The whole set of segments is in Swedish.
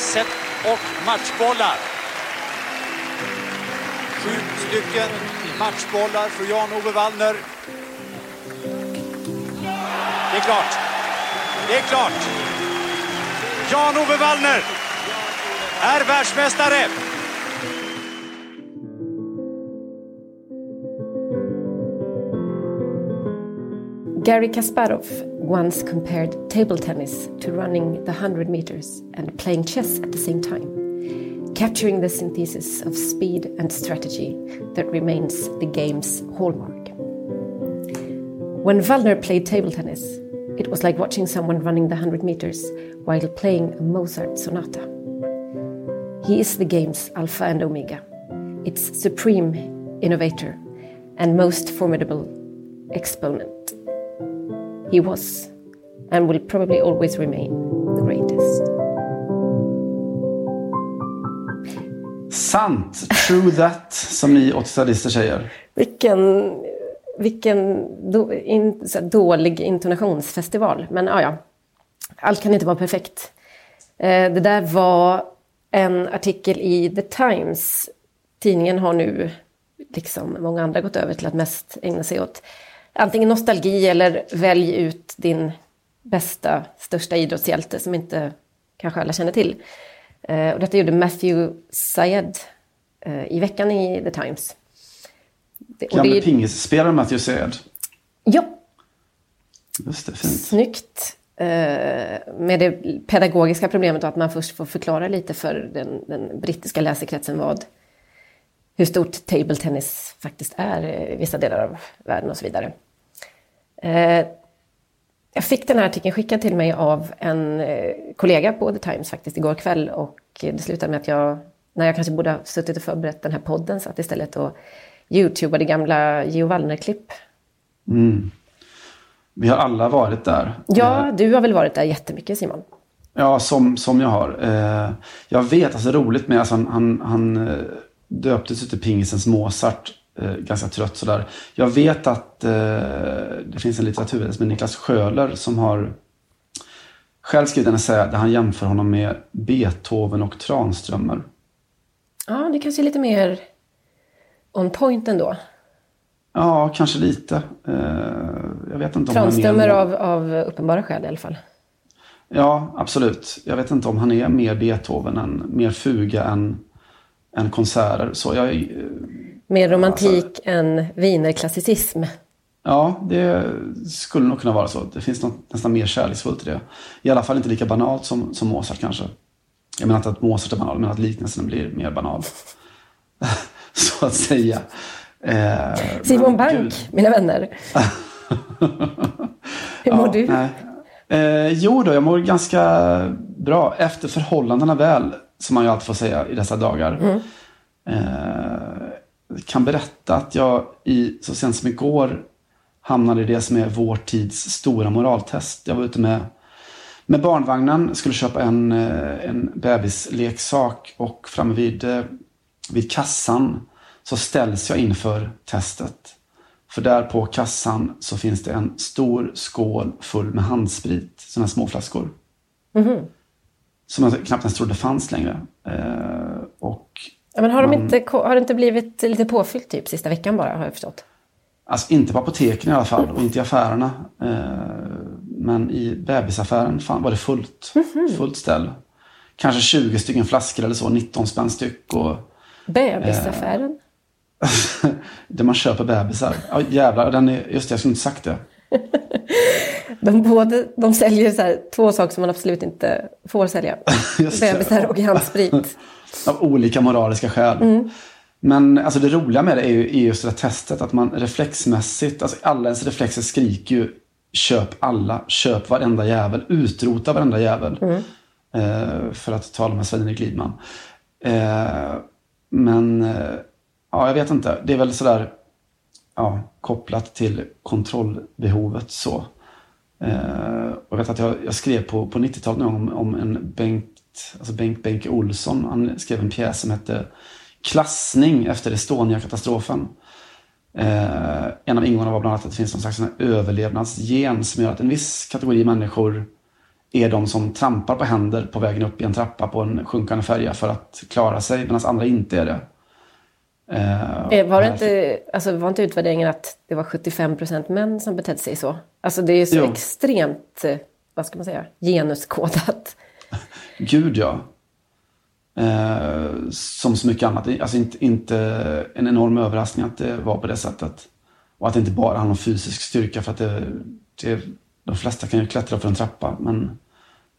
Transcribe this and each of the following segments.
set och matchbollar. Sju stycken matchbollar för Jan-Ove Wallner. Det är klart. Det är klart. Jan-Ove Wallner är världsmästare. Gary Kasparov once compared table tennis to running the 100 meters and playing chess at the same time, capturing the synthesis of speed and strategy that remains the game's hallmark. When Wallner played table tennis, it was like watching someone running the 100 meters while playing a Mozart sonata. He is the game's alpha and omega, its supreme innovator and most formidable exponent. He was and will probably always remain the greatest. Sant! True that, som ni 80-talister säger. Vilken, vilken då, in, dålig intonationsfestival. Men ja, ja, allt kan inte vara perfekt. Eh, det där var en artikel i The Times. Tidningen har nu, liksom många andra, gått över till att mest ägna sig åt antingen nostalgi eller välj ut din bästa, största idrottshjälte som inte kanske alla känner till. Eh, och detta gjorde Matthew Syed eh, i veckan i The Times. Det, Gamle det, pingisspelaren Matthew Syed. ja, Just det, fint. snyggt. Eh, med det pedagogiska problemet att man först får förklara lite för den, den brittiska läsekretsen vad, hur stort table tennis faktiskt är i vissa delar av världen och så vidare. Eh, jag fick den här artikeln skickad till mig av en eh, kollega på The Times faktiskt igår kväll och det slutade med att jag, när jag kanske borde ha suttit och förberett den här podden, satt istället och youtubade gamla Geo Wallner-klipp. Vi har alla varit där. Ja, du har väl varit där jättemycket Simon? Ja, som, som jag har. Eh, jag vet, alltså roligt med, alltså, han, han, han eh, döptes ju till pingisens Mozart. Eh, ganska trött sådär. Jag vet att eh, det finns en litteratur med Niklas Schöler som har själv skrivit en essä där han jämför honom med Beethoven och Tranströmer. Ja, det kanske är lite mer on point ändå. Ja, kanske lite. Eh, jag vet inte om han är Tranströmer mer... av, av uppenbara skäl i alla fall. Ja, absolut. Jag vet inte om han är mer Beethoven, än, mer fuga än, än konserter. Så jag, eh, Mer romantik än wienerklassicism. Ja, det skulle nog kunna vara så. Det finns något nästan mer kärleksfullt i det. I alla fall inte lika banalt som, som Mozart kanske. Jag menar inte att Mozart är banal, men att liknelsen blir mer banal. så att säga. Eh, Simon Bank, gud. mina vänner. Hur mår du? Nej. Eh, jo då, jag mår ganska bra. Efter förhållandena väl, som man ju alltid får säga i dessa dagar. Mm. Eh, kan berätta att jag i, så sent som igår hamnade i det som är vår tids stora moraltest. Jag var ute med, med barnvagnen, skulle köpa en, eh, en bebisleksak och framme vid, eh, vid kassan så ställs jag inför testet. För där på kassan så finns det en stor skål full med handsprit, sådana små flaskor. Som jag knappt ens trodde fanns längre. Eh, och Ja, men har, de Man- inte, har det inte blivit lite påfyllt typ sista veckan bara, har jag förstått? Alltså inte på apoteken i alla fall och inte i affärerna. Eh, men i bebisaffären fan, var det fullt. Fullt ställ. Kanske 20 stycken flaskor eller så, 19 spänn styck. Och Bebisaffären? där man köper bebisar. Ja jävlar, den är, just det, jag skulle inte sagt det. De, både, de säljer så här, två saker som man absolut inte får sälja. Bebisar och handsprit. Av olika moraliska skäl. Men alltså det roliga med det är ju är just det där testet. Att man reflexmässigt, alltså alla ens reflexer skriker ju köp alla, köp varenda jävel, utrota varenda jävel. Eh, för att tala med Sven-Erik Lidman. Eh, men eh, ja, jag vet inte. Det är väl sådär ja, kopplat till kontrollbehovet så. Eh, och jag vet att jag, jag skrev på, på 90-talet om, om en Bengt, alltså Bengt Benke Olsson. Han skrev en pjäs som hette Klassning efter Estonia-katastrofen. Eh, en av ingångarna var bland annat att det finns någon slags överlevnadsgen som gör att en viss kategori människor är de som trampar på händer på vägen upp i en trappa på en sjunkande färja för att klara sig, medan andra inte är det. Eh, var, det inte, alltså, var inte utvärderingen att det var 75 procent män som betedde sig så? Alltså det är så jo. extremt, eh, vad ska man säga, genuskodat. Gud ja. Eh, som så mycket annat. Alltså inte, inte en enorm överraskning att det var på det sättet. Och att det inte bara handlar om fysisk styrka för att det, det, de flesta kan ju klättra för en trappa. Men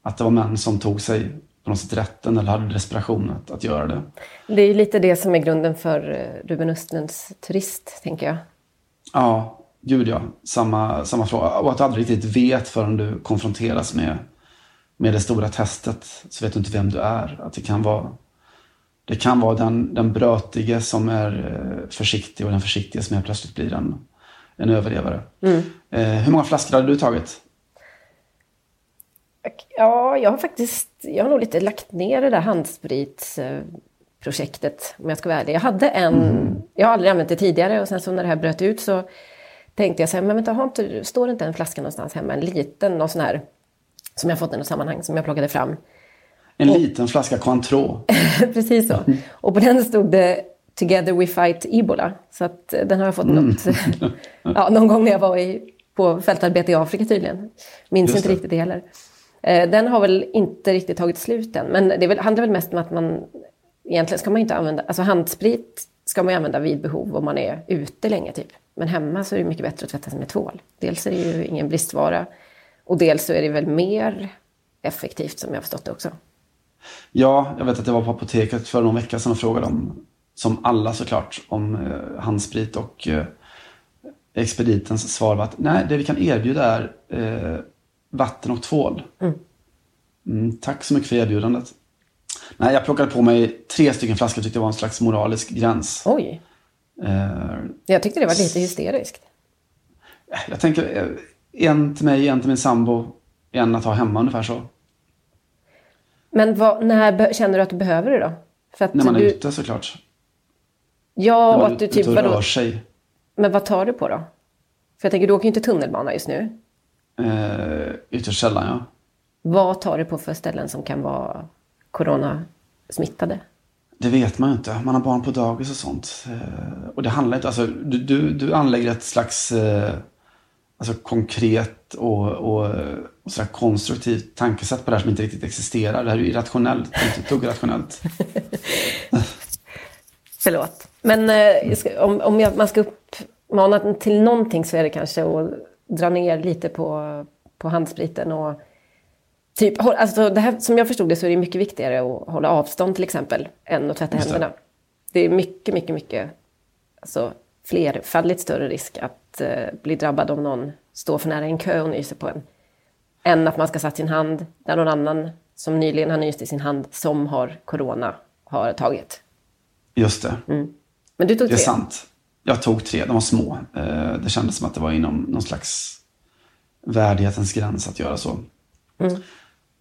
att det var män som tog sig på något sätt rätten eller hade desperation att, att göra det. Det är ju lite det som är grunden för eh, Ruben Östlunds turist, tänker jag. Ja, gud ja. Samma, samma fråga. Och att du aldrig riktigt vet förrän du konfronteras med, med det stora testet så vet du inte vem du är. Att det kan vara, det kan vara den, den brötige som är eh, försiktig och den försiktiga som helt plötsligt blir en, en överlevare. Mm. Eh, hur många flaskor hade du tagit? Ja, jag har faktiskt, jag har nog lite lagt ner det där handspritsprojektet om jag ska vara ärlig. Jag hade en, mm. jag har aldrig använt det tidigare och sen så när det här bröt ut så tänkte jag så här, men vänta, har inte, står det inte en flaska någonstans hemma, en liten, någon sån här, som jag fått i något sammanhang, som jag plockade fram. En och, liten flaska Cointreau. precis så. Och på den stod det Together we fight Ebola. Så att eh, den har jag fått mm. något, ja, någon gång när jag var i, på fältarbete i Afrika tydligen. Minns inte riktigt det heller. Eh, den har väl inte riktigt tagit slut än, men det handlar väl mest om att man egentligen ska man inte använda, alltså handsprit ska man ju använda vid behov om man är ute länge typ. Men hemma så är det mycket bättre att tvätta sig med tvål. Dels är det ju ingen bristvara och dels så är det väl mer effektivt som jag har förstått det också. Ja, jag vet att jag var på apoteket för någon vecka sedan och frågade om, som alla såklart, om eh, handsprit och eh, expeditens svar var att nej, det vi kan erbjuda är eh, vatten och tvål. Mm. Mm, tack så mycket för erbjudandet. Nej, jag plockade på mig tre stycken flaskor. tyckte det var en slags moralisk gräns. Oj. Uh, jag tyckte det var lite hysteriskt. Jag tänker eh, en till mig, en till min sambo, en att ha hemma ungefär så. Men vad, när känner du att du behöver det då? när man är ute såklart. Ja, och att du typ... och rör sig. Men vad tar du på då? För jag tänker, du åker ju inte tunnelbana just nu. Eh, ytterst sällan, ja. Vad tar du på för ställen som kan vara coronasmittade? Det vet man ju inte. Man har barn på dagis och sånt. Eh, och det handlar inte... Alltså, du, du, du anlägger ett slags eh, alltså, konkret och, och, och sådär konstruktivt tankesätt på det här som inte riktigt existerar. Det här är ju irrationellt. Inte ett dugg rationellt. Förlåt. Men eh, om, om jag, man ska uppmana till någonting så är det kanske att dra ner lite på, på handspriten. Och typ, alltså det här, som jag förstod det så är det mycket viktigare att hålla avstånd till exempel än att tvätta Just händerna. Det. är mycket, mycket, mycket alltså, flerfaldigt större risk att eh, bli drabbad om någon står för nära en kö och nyser på en. Än att man ska satt sin hand där någon annan som nyligen har nyst i sin hand som har corona har tagit. Just det. Mm. Men du tog tre? Det är sant. Jag tog tre, de var små. Eh, det kändes som att det var inom någon slags värdighetens gräns att göra så. Mm.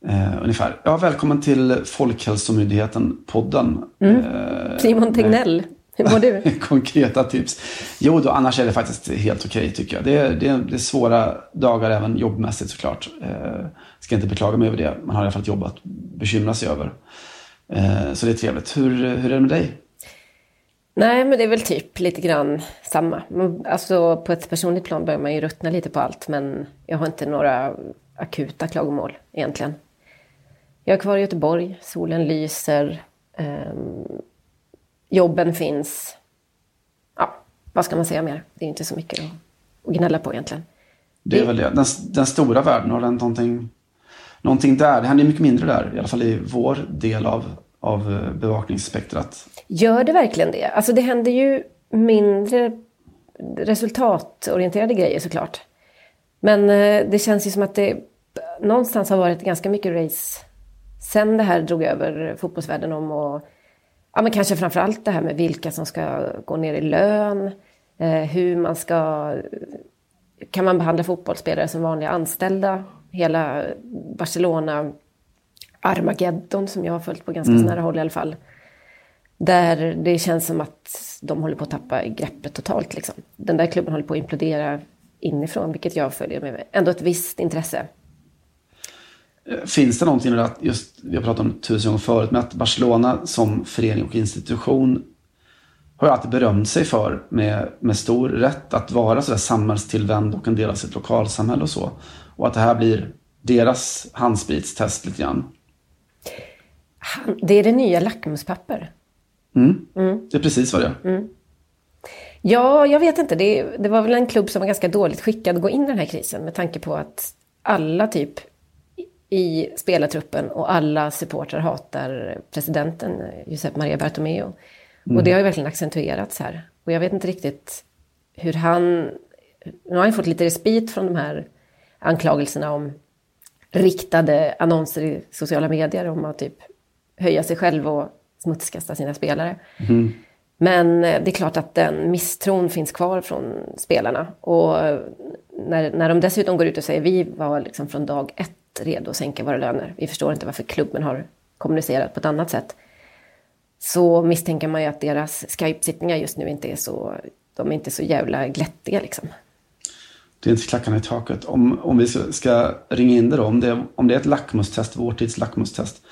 Uh, ungefär. Ja, välkommen till Folkhälsomyndigheten-podden. Mm. Uh, Simon Tegnell, hur mår du? konkreta tips. Jo, då, annars är det faktiskt helt okej okay, tycker jag. Det är, det, är, det är svåra dagar även jobbmässigt såklart. Uh, ska inte beklaga mig över det. Man har i alla fall ett jobb att bekymra sig över. Uh, så det är trevligt. Hur, hur är det med dig? Nej, men det är väl typ lite grann samma. Alltså på ett personligt plan börjar man ju ruttna lite på allt, men jag har inte några akuta klagomål egentligen. Jag är kvar i Göteborg, solen lyser, eh, jobben finns. Ja, vad ska man säga mer? Det är inte så mycket att, gnälla på egentligen. Det är väl det. Den, den stora världen, har den någonting, någonting där? Det händer mycket mindre där, i alla fall i vår del av av eh, bevakningsspektrat. Gör det verkligen det? Alltså det händer ju mindre resultatorienterade grejer såklart. Men eh, det känns ju som att det någonstans har varit ganska mycket race sen det här drog över fotbollsvärlden om och ja, men kanske framförallt det här med vilka som ska gå ner i lön, eh, hur man ska... Kan man behandla fotbollsspelare som vanliga anställda? Hela Barcelona Armageddon som jag har följt på ganska mm. nära håll i alla fall. Där det känns som att de håller på att tappa greppet totalt. Liksom. Den där klubben håller på att implodera inifrån, vilket jag följer med ändå ett visst intresse. Finns det någonting att, just, vi har pratat om tusen gånger förut, men att Barcelona som förening och institution har ju alltid berömt sig för med, med stor rätt att vara sådär samhällstillvänd och en del av sitt lokalsamhälle och så. Och att det här blir deras handspritstest lite grann. Det är det nya lackmuspapper. Mm. Mm. Det är precis vad det är. Mm. Ja, jag vet inte. Det, det, var väl en klubb som var ganska dåligt skickad att gå in i den här krisen med tanke på att alla typ i spelartruppen och alla supportrar hatar presidenten Josep Maria Bartomeu. Mm. Och det har ju verkligen accentuerats här. Och jag vet inte riktigt hur han... Nu har han fått lite respit från de här anklagelserna om riktade annonser i sociala medier om att typ höja sig själv och smutskasta sina spelare. Mm. Men det är klart att den misstron finns kvar från spelarna. Och när, när de dessutom går ut och säger vi var liksom från dag ett redo att sänka våra löner. Vi förstår inte varför klubben har kommunicerat på ett annat sätt. Så misstänker man ju att deras Skype-sittningar just nu inte är så, de är inte så jävla glättiga liksom. Det är inte klackarna i taket. Om, om vi ska, ringa in det då, om det, om det är ett lackmustest, vår tids lackmustest.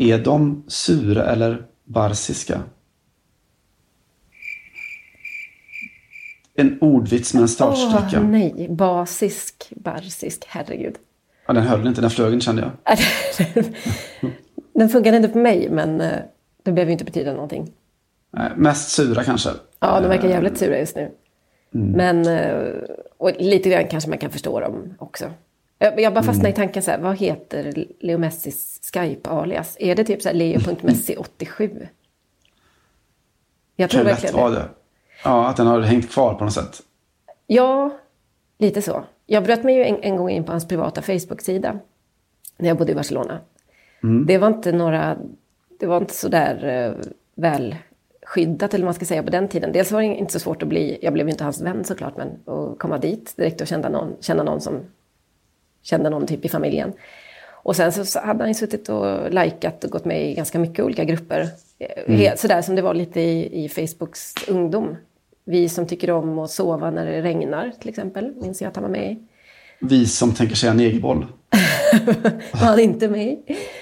Är de sura eller barsiska? En ordvits med en startsträcka. Åh, nej, basisk, barsisk, herregud. Ja, den höll inte, den flög inte kände jag. den funkade inte på mig, men eh, det behöver ju inte betyda någonting. Nej, mest sura kanske. Ja, de verkar eh, jävligt sura just nu. Mm. Men, eh, och lite grann kanske man kan förstå dem också. Jag, bara fastnar mm. i tanken så här, vad heter Leo Messis Skype-alias? Är det typ så här leo.messi87? Jag tror kan verkligen det. det. Ja, att den har hängt kvar på något sätt. Ja, lite så. Jag bröt mig ju en, en gång in på hans privata Facebook-sida när jag bodde i Barcelona. Mm. Det var inte några, det var inte så där uh, väl skyddat eller vad man ska säga på den tiden. Dels var det inte så svårt att bli, jag blev ju inte hans vän såklart, men att komma dit direkt och känna någon, känna någon som kände någon typ i familjen. Och sen så hade han ju suttit och likat och gått med i ganska mycket olika grupper. Mm. Sådär som det var lite i, i Facebooks ungdom. Vi som tycker om att sova när det regnar till exempel, minns jag att han var med i. Vi som tänker säga negerboll. var han inte med i.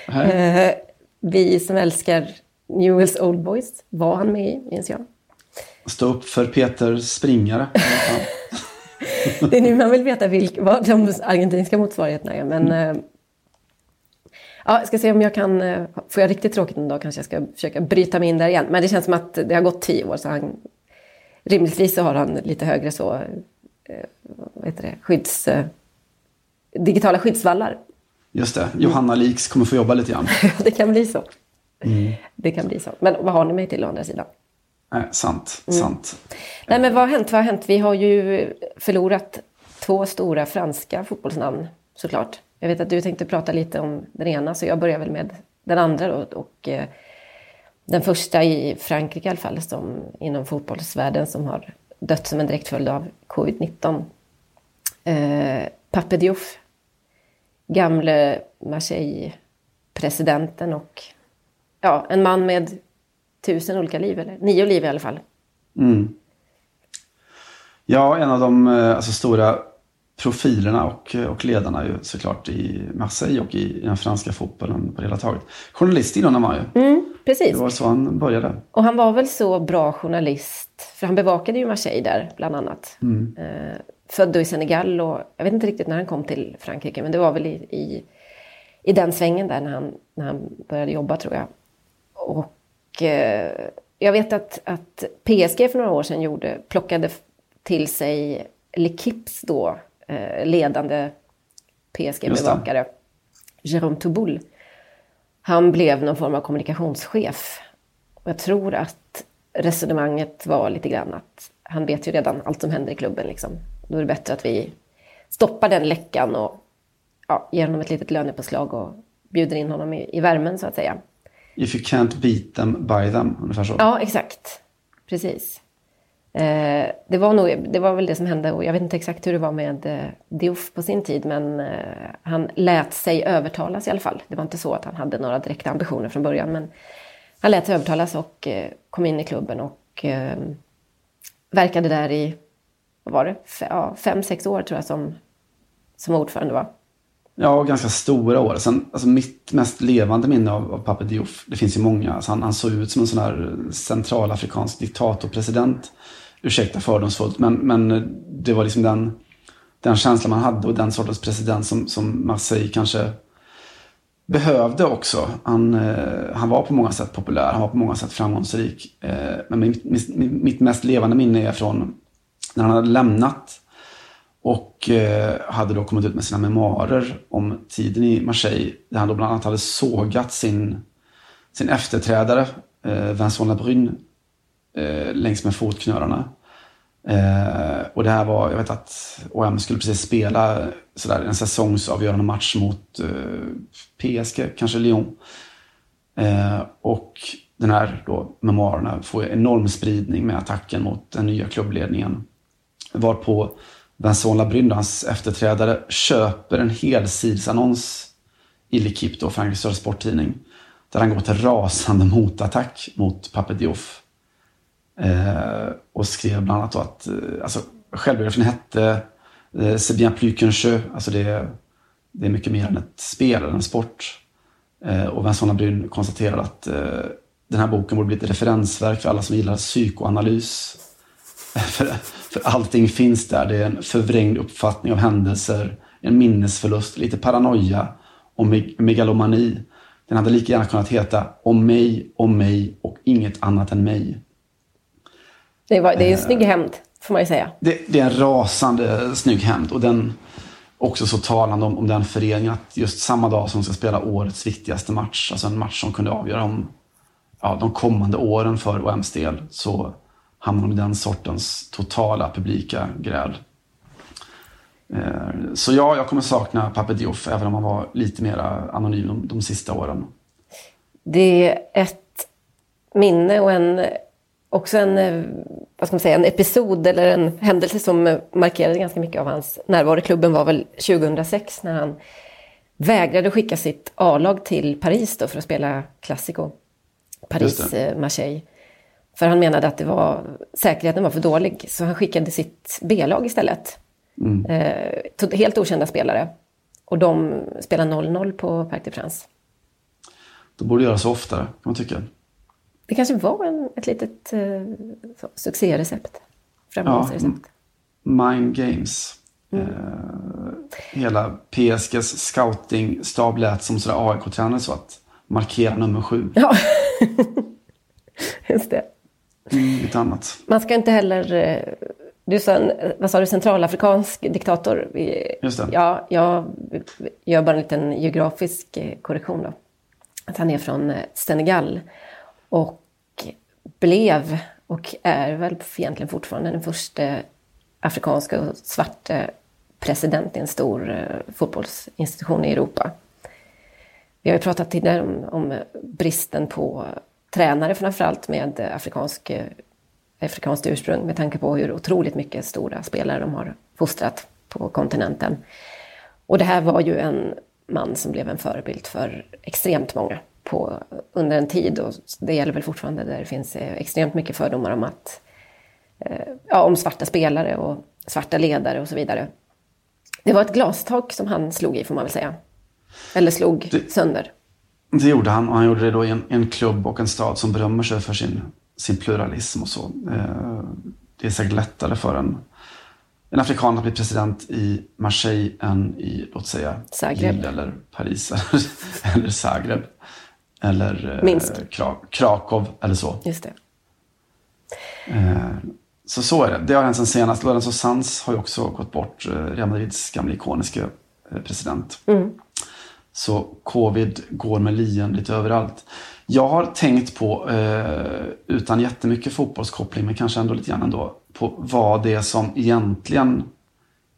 Eh, vi som älskar Newells Old Boys var han med i, minns jag. Stå upp för Peter Springare. det är nu man vill veta vilka, vad de argentinska motsvarigheterna är. Men, mm. Ja, ska se om jag kan... Eh, får jag riktigt tråkigt en dag kanske jag ska försöka bryta mig in där igen. Men det känns som att det har gått tio år så han... Rimligtvis så har han lite högre så... Eh, vad heter det? Skydds... Eh, digitala skyddsvallar. Just det. Johanna Liks kommer få jobba lite grann. det kan bli så. Mm. Det kan bli så. Men vad har ni mig till å andra sidan? Nej, sant, mm. sant. Nej, men vad har hänt? Vad har hänt? Vi har ju förlorat två stora franska fotbollsnamn såklart. Jag vet att du tänkte prata lite om den ena, så jag börjar väl med den andra då. Och, eh, den första i Frankrike i alla fall, som, inom fotbollsvärlden, som har dött som en direkt följd av covid-19. Eh, Pape Diouf, gamle Marseille-presidenten och ja, en man med tusen olika liv, eller nio liv i alla fall. Mm. Ja, en av de eh, alltså, stora profilerna och, och ledarna ju såklart i Marseille och i, i den franska fotbollen på det hela taget. Journalist innan han var ju. Mm, precis. Det var så han började. Och han var väl så bra journalist, för han bevakade ju Marseille där bland annat. Mm. Eh, född i Senegal och jag vet inte riktigt när han kom till Frankrike, men det var väl i, i, i den svängen där när han, när han började jobba tror jag. Och Eh, jag vet att, att PSG för några år sedan gjorde, plockade till sig L'Equips då, ledande PSG-bevakare, Jérôme Touboul. Han blev någon form av kommunikationschef. Och jag tror att resonemanget var lite grann att han vet ju redan allt som händer i klubben. Liksom. Då är det bättre att vi stoppar den läckan och ja, ger honom ett litet lönepåslag och bjuder in honom i, i värmen så att säga. If you can't beat them, buy them. Ungefär så. Ja, exakt. Precis. Eh, det, var nog, det var väl det som hände och jag vet inte exakt hur det var med eh, Diouf på sin tid men eh, han lät sig övertalas i alla fall. Det var inte så att han hade några direkta ambitioner från början men han lät sig övertalas och eh, kom in i klubben och eh, verkade där i, vad var det, F ja, fem, sex år tror jag som, som ordförande var. Ja, ganska stora år. Sen, alltså mitt mest levande minne av, av Pape Diouf, det finns ju många. Alltså han, han såg ut som en sån här eh, centralafrikansk diktatorpresident. Ursäkta fördomsfullt, men, men eh, det var liksom den, den känslan man hade och den sortens president som, som Marseille kanske behövde också. Han, eh, han var på många sätt populär, han var på många sätt framgångsrik. Eh, men mitt, mitt, mitt, mest levande minne är från när han hade lämnat och eh, hade då kommit ut med sina memoarer om tiden i Marseille. Där han då bland annat hade sågat sin, sin efterträdare, eh, Vincent Labrune, eh, längs med fotknölarna. Och det här var, jag vet att OM skulle precis spela sådär, en säsongsavgörande match mot PSG, kanske Lyon. Och den här då, memoarerna får enorm spridning med attacken mot den nya klubbledningen. Varpå Vincent Labrune, hans efterträdare, köper en helsidesannons i L'Equipe, då, Frankrikes största sporttidning. Där han går till rasande motattack mot Pape Diouf. Eh, och skrev bland annat att eh, alltså, självbiografin hette eh, C'est bien plus qu'un jeu. Alltså det, det är mycket mer än ett spel eller en sport. Eh, och Vincent Labrune konstaterade att eh, den här boken borde bli ett referensverk för alla som gillar psykoanalys. för, för allting finns där. Det är en förvrängd uppfattning av händelser, en minnesförlust, lite paranoia och megalomani. Den hade lika gärna kunnat heta Om mig, om mig och inget annat än mig. Det, var, det är en snygg hämnd, får man ju säga. Det, det, är en rasande snygg hämnd. Och den också så talande om, om den föreningen att just samma dag som de ska spela årets viktigaste match, alltså en match som kunde avgöra om ja, de kommande åren för OMs del, så hamnar de i den sortens totala publika gräl. Eh, så ja, jag kommer sakna Pape Diouf, även om han var lite mer anonym de, de sista åren. Det är ett minne och en också en, eh, vad ska man säga, en episod eller en händelse som markerade ganska mycket av hans närvaro i klubben var väl 2006 när han vägrade skicka sitt A-lag till Paris för att spela Classico. Paris-Marseille. För han menade att det var, säkerheten var för dålig, så han skickade sitt B-lag istället. Mm. Eh, helt okända spelare. Och de spelade 0-0 på Parc des Princes. Det borde göras oftare, kan man tycka. Det kanske var en, ett litet eh, så, succérecept. Framgångsrecept. Ja, mind games. Mm. Eh, hela PSGs scouting-stab lät som AIK-tränare så att markera nummer sju. Ja, just det. Mm, lite annat. Man ska inte heller... Eh, du sa en, vad sa du, centralafrikansk diktator? Just det. Ja, jag gör bara en liten geografisk eh, korrektion då. Att han är från eh, Senegal. Och blev, och är väl egentligen fortfarande, den första afrikanska och svarta president i en stor fotbollsinstitution i Europa. Vi har ju pratat tidigare om, om bristen på tränare framförallt med afrikansk, afrikanskt ursprung med tanke på hur otroligt mycket stora spelare de har fostrat på kontinenten. Och det här var ju en man som blev en förebild för extremt många på, under en tid och det gäller väl fortfarande där det finns extremt mycket fördomar om att eh, ja, om svarta spelare och svarta ledare och så vidare. Det var ett glastak som han slog i får man väl säga. Eller slog det, sönder. Det gjorde han och han gjorde det då i en, en klubb och en stad som berömmer sig för sin, sin pluralism och så. Eh, det är säkert lättare för en, en afrikan att bli president i Marseille än i, låt säga, Zagreb. Lille eller Paris eller, eller Zagreb. Eller eh, Minsk. Kra Krakow eller så. Just det. Eh, så så är det. Det har hänt sen senast. Lorenzo Sanz har ju också gått bort. Real Madrids gamla ikoniska eh, president. Mm. Så covid går med lien lite överallt. Jag har tänkt på, eh, utan jättemycket fotbollskoppling, men kanske ändå lite grann ändå, på vad det är som egentligen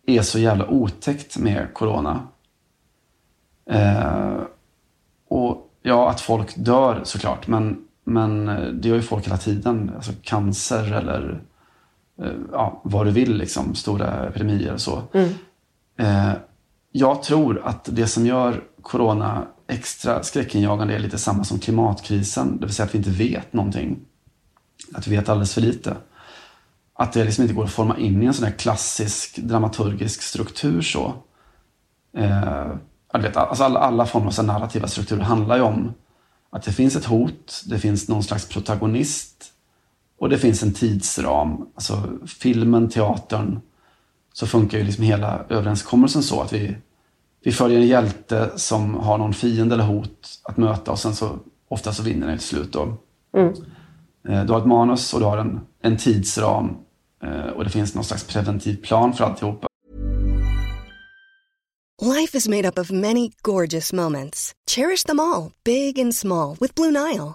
är så jävla otäckt med corona. Eh, och ja, att folk dör såklart, men, men det gör ju folk hela tiden. Alltså cancer eller eh, ja, vad du vill, liksom, stora epidemier och så. Mm. Eh, jag tror att det som gör corona extra skräckinjagande är lite samma som klimatkrisen. Det vill säga att vi inte vet någonting. Att vi vet alldeles för lite. Att det liksom inte går att forma in i en sån här klassisk dramaturgisk struktur så. Eh, vet, alltså alla, alla former av narrativa strukturer handlar ju om att det finns ett hot, det finns någon slags protagonist och det finns en tidsram. Alltså filmen, teatern, så funkar ju liksom hela överenskommelsen så att vi, vi följer en hjälte som har någon fiende eller hot att möta och sen så ofta så vinner den till slut. Då. Mm. Eh, du har ett manus och du har en, en tidsram eh, och det finns någon slags preventiv plan för alltihopa. Life is made up of many gorgeous moments. Cherish them all, big and small, with Blue Nile.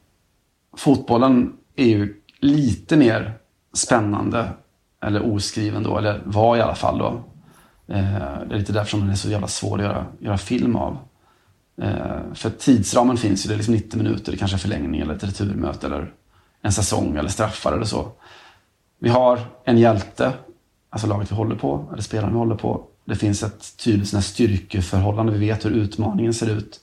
fotbollen är ju lite mer spännande, eller oskriven då, eller var i alla fall då. Eh, det är lite därför som den är så jävla svår att göra, göra film av. Eh, för tidsramen finns ju, det är liksom 90 minuter, det kanske är förlängning eller ett returmöte eller en säsong eller straffar eller så. Vi har en hjälte, alltså laget vi håller på, eller spelaren vi håller på. Det finns ett tydligt styrkeförhållande, vi vet hur utmaningen ser ut.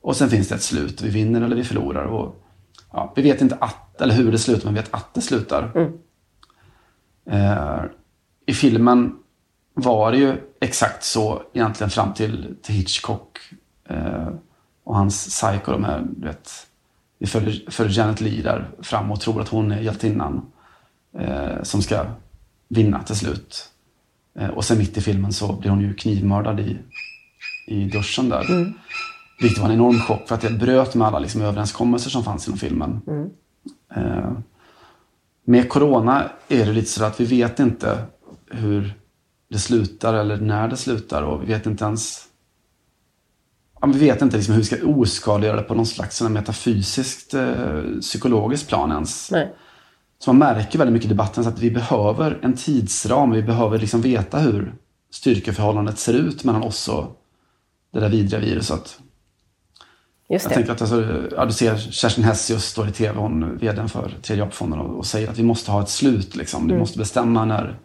Och sen finns det ett slut, vi vinner eller vi förlorar. Och ja, vi vet inte att, eller hur det slutar, men vi vet att det slutar. Mm. Eh, I filmen var det ju exakt så egentligen fram till, till Hitchcock eh, och hans Psycho. De här, du vet, vi följer, följer Janet Leigh där fram och tror att hon är hjältinnan eh, som ska vinna till slut. Eh, och sen mitt i filmen så blir hon ju knivmördad i, i duschen där. Mm. Vilket var en enorm chock för att det bröt med alla liksom, överenskommelser som fanns inom filmen. Mm. Eh, med corona är det lite så att vi vet inte hur det slutar eller när det slutar och vi vet inte ens ja, vi vet inte liksom hur vi ska oskadliggöra det på någon slags metafysiskt eh, psykologiskt plan ens. Nej. Så man märker väldigt mycket i debatten att vi behöver en tidsram. Vi behöver liksom veta hur styrkeförhållandet ser ut mellan oss och det där vidriga viruset. Just det. Jag tänker att alltså, ja, du ser Kerstin Hessius står i tv, hon vd för Tredje AP-fonden och, och, säger att vi måste ha ett slut. Liksom. Mm. Vi måste bestämma när,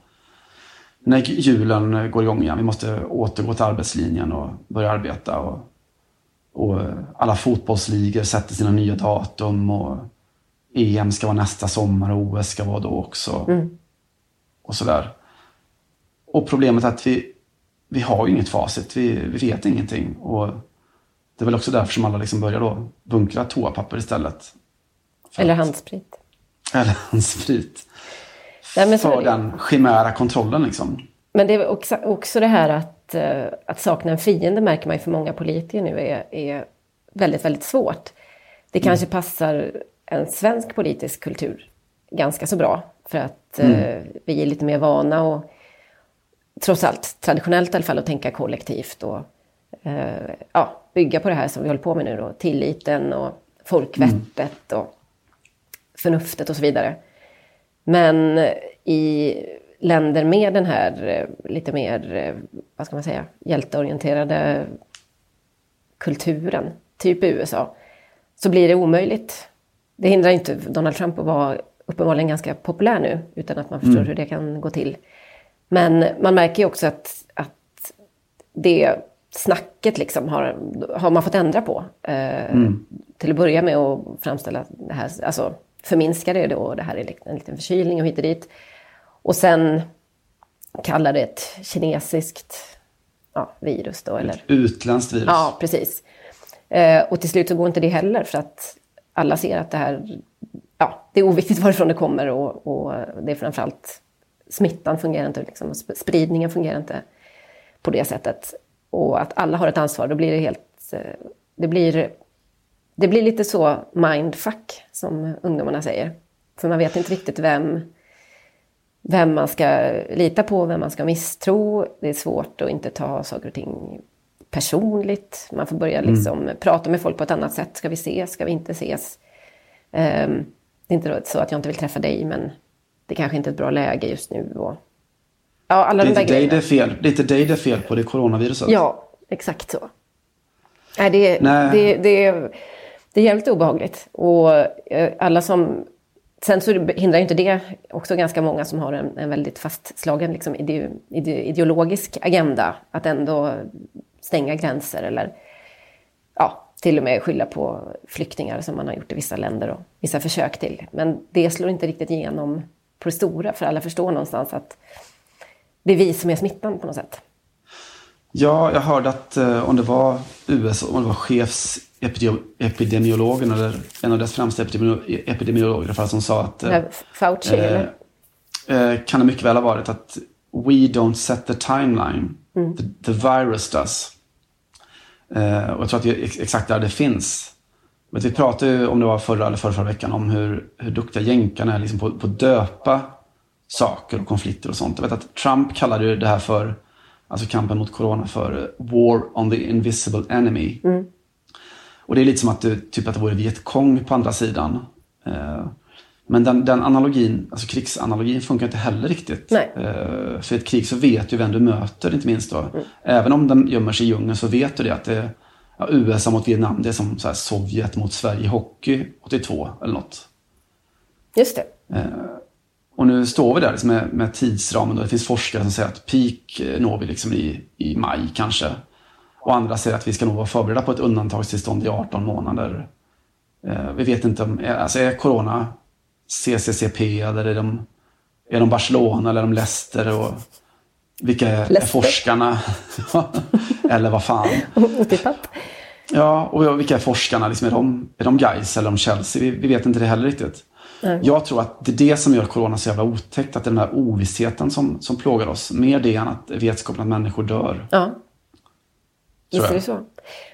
när hjulen går igång igen. Vi måste återgå till arbetslinjen och börja arbeta. Och, och alla fotbollsligor sätter sina nya datum. Och EM ska vara nästa sommar och OS ska vara då också. Mm. Och sådär. Och problemet är att vi, vi har inget facit. Vi, vi vet ingenting. Och det är väl också därför som alla liksom börjar då bunkra toapapper istället. Eller handsprit. Eller handsprit. Nej, för den chimära kontrollen liksom. Men det är också, också det här att, eh, att sakna en fiende märker man ju för många politiker nu är, är väldigt, väldigt svårt. Det mm. kanske passar en svensk politisk kultur ganska så bra. För att mm. eh, vi är lite mer vana och trots allt, traditionellt i alla fall, att tänka kollektivt och eh, ja, bygga på det här som vi håller på med nu då. Tilliten och folkvettet mm. och förnuftet och så vidare. Men i länder med den här eh, lite mer, eh, vad ska man säga, hjälteorienterade kulturen, typ USA, så blir det omöjligt. Det hindrar inte Donald Trump att vara uppenbarligen ganska populär nu, utan att man förstår mm. hur det kan gå till. Men man märker ju också att, att det snacket liksom har, har man fått ändra på. Eh, mm. Till att börja med att framställa det här, alltså förminska det då, det här är en liten förkylning och hit och dit. Och sen kalla det ett kinesiskt ja, virus då. Eller? Ett utländskt virus. Ja, precis. Eh, och till slut så går inte det heller för att alla ser att det här, ja, det är oviktigt varifrån det kommer och, och det är framförallt smittan fungerar inte, liksom, spridningen fungerar inte på det sättet och att alla har ett ansvar, då blir det helt... Eh, det blir, det blir lite så mindfuck, som ungdomarna säger. För man vet inte riktigt vem, vem man ska lita på, vem man ska misstro. Det är svårt att inte ta saker och ting personligt. Man får börja mm. liksom mm. prata med folk på ett annat sätt. Ska vi ses? Ska vi inte ses? Um, det är inte så att jag inte vill träffa dig, men det kanske inte är ett bra läge just nu. Och Ja, alla det är de inte dig det är fel. Det är inte dig det är fel på, det är coronaviruset. Ja, exakt så. Nej, det, Nej. Det, det, det är jävligt obehagligt. Och eh, alla som... Sen så hindrar inte det också ganska många som har en, en väldigt fastslagen liksom, ide, ide, ideologisk agenda att ändå stänga gränser eller ja, till och med skylla på flyktingar som man har gjort i vissa länder och vissa försök till. Men det slår inte riktigt igenom på det stora för alla förstår någonstans att det är vi som är smittan på något sätt. Ja, jag hörde att eh, om det var USA, om det var chefsepidemiologen eller en av dess främsta epidemiologer i alla fall som sa att... Eh, Fauci, eh, eller? Eh, kan det mycket väl ha varit att we don't set the timeline, mm. the, the, virus does. Eh, och jag tror att det är exakt där det finns. Men vi pratade ju, om det var förra eller förra, förra veckan, om hur, hur duktiga jänkarna är liksom på, på att döpa saker och konflikter och sånt. Jag vet att Trump kallade det här för alltså kampen mot corona för War on the Invisible Enemy. Mm. Och det är lite som att det, typ att det vore Vietkong på andra sidan. Eh, men den, den, analogin, alltså krigsanalogin funkar inte heller riktigt. Nej. Eh, för i ett krig så vet du vem du möter, inte minst då. Mm. Även om de gömmer sig i djungeln så vet du det att det ja, USA mot Vietnam, det är som så Sovjet mot Sverige i hockey 82 eller något. Just det. Och nu står vi där liksom med, med tidsramen. Då. Det finns forskare som säger att peak eh, når vi liksom i, i maj kanske. Och andra säger att vi ska nog vara förberedda på ett undantagstillstånd i 18 månader. Eh, vi vet inte om, eh, alltså är corona CCCP eller är de, är de Barcelona eller är de Leicester? Och vilka är, forskarna? eller vad fan? ja, och vilka är forskarna? Liksom, är, de, är de Gais eller är de Chelsea? Vi, vi vet inte det heller riktigt. Nej. Jag tror att det är det som gör corona så jävla otäckt. Att det är den här ovissheten som, som plågar oss. Mer det än att vetskapen att människor dör. Ja. Visst är det så.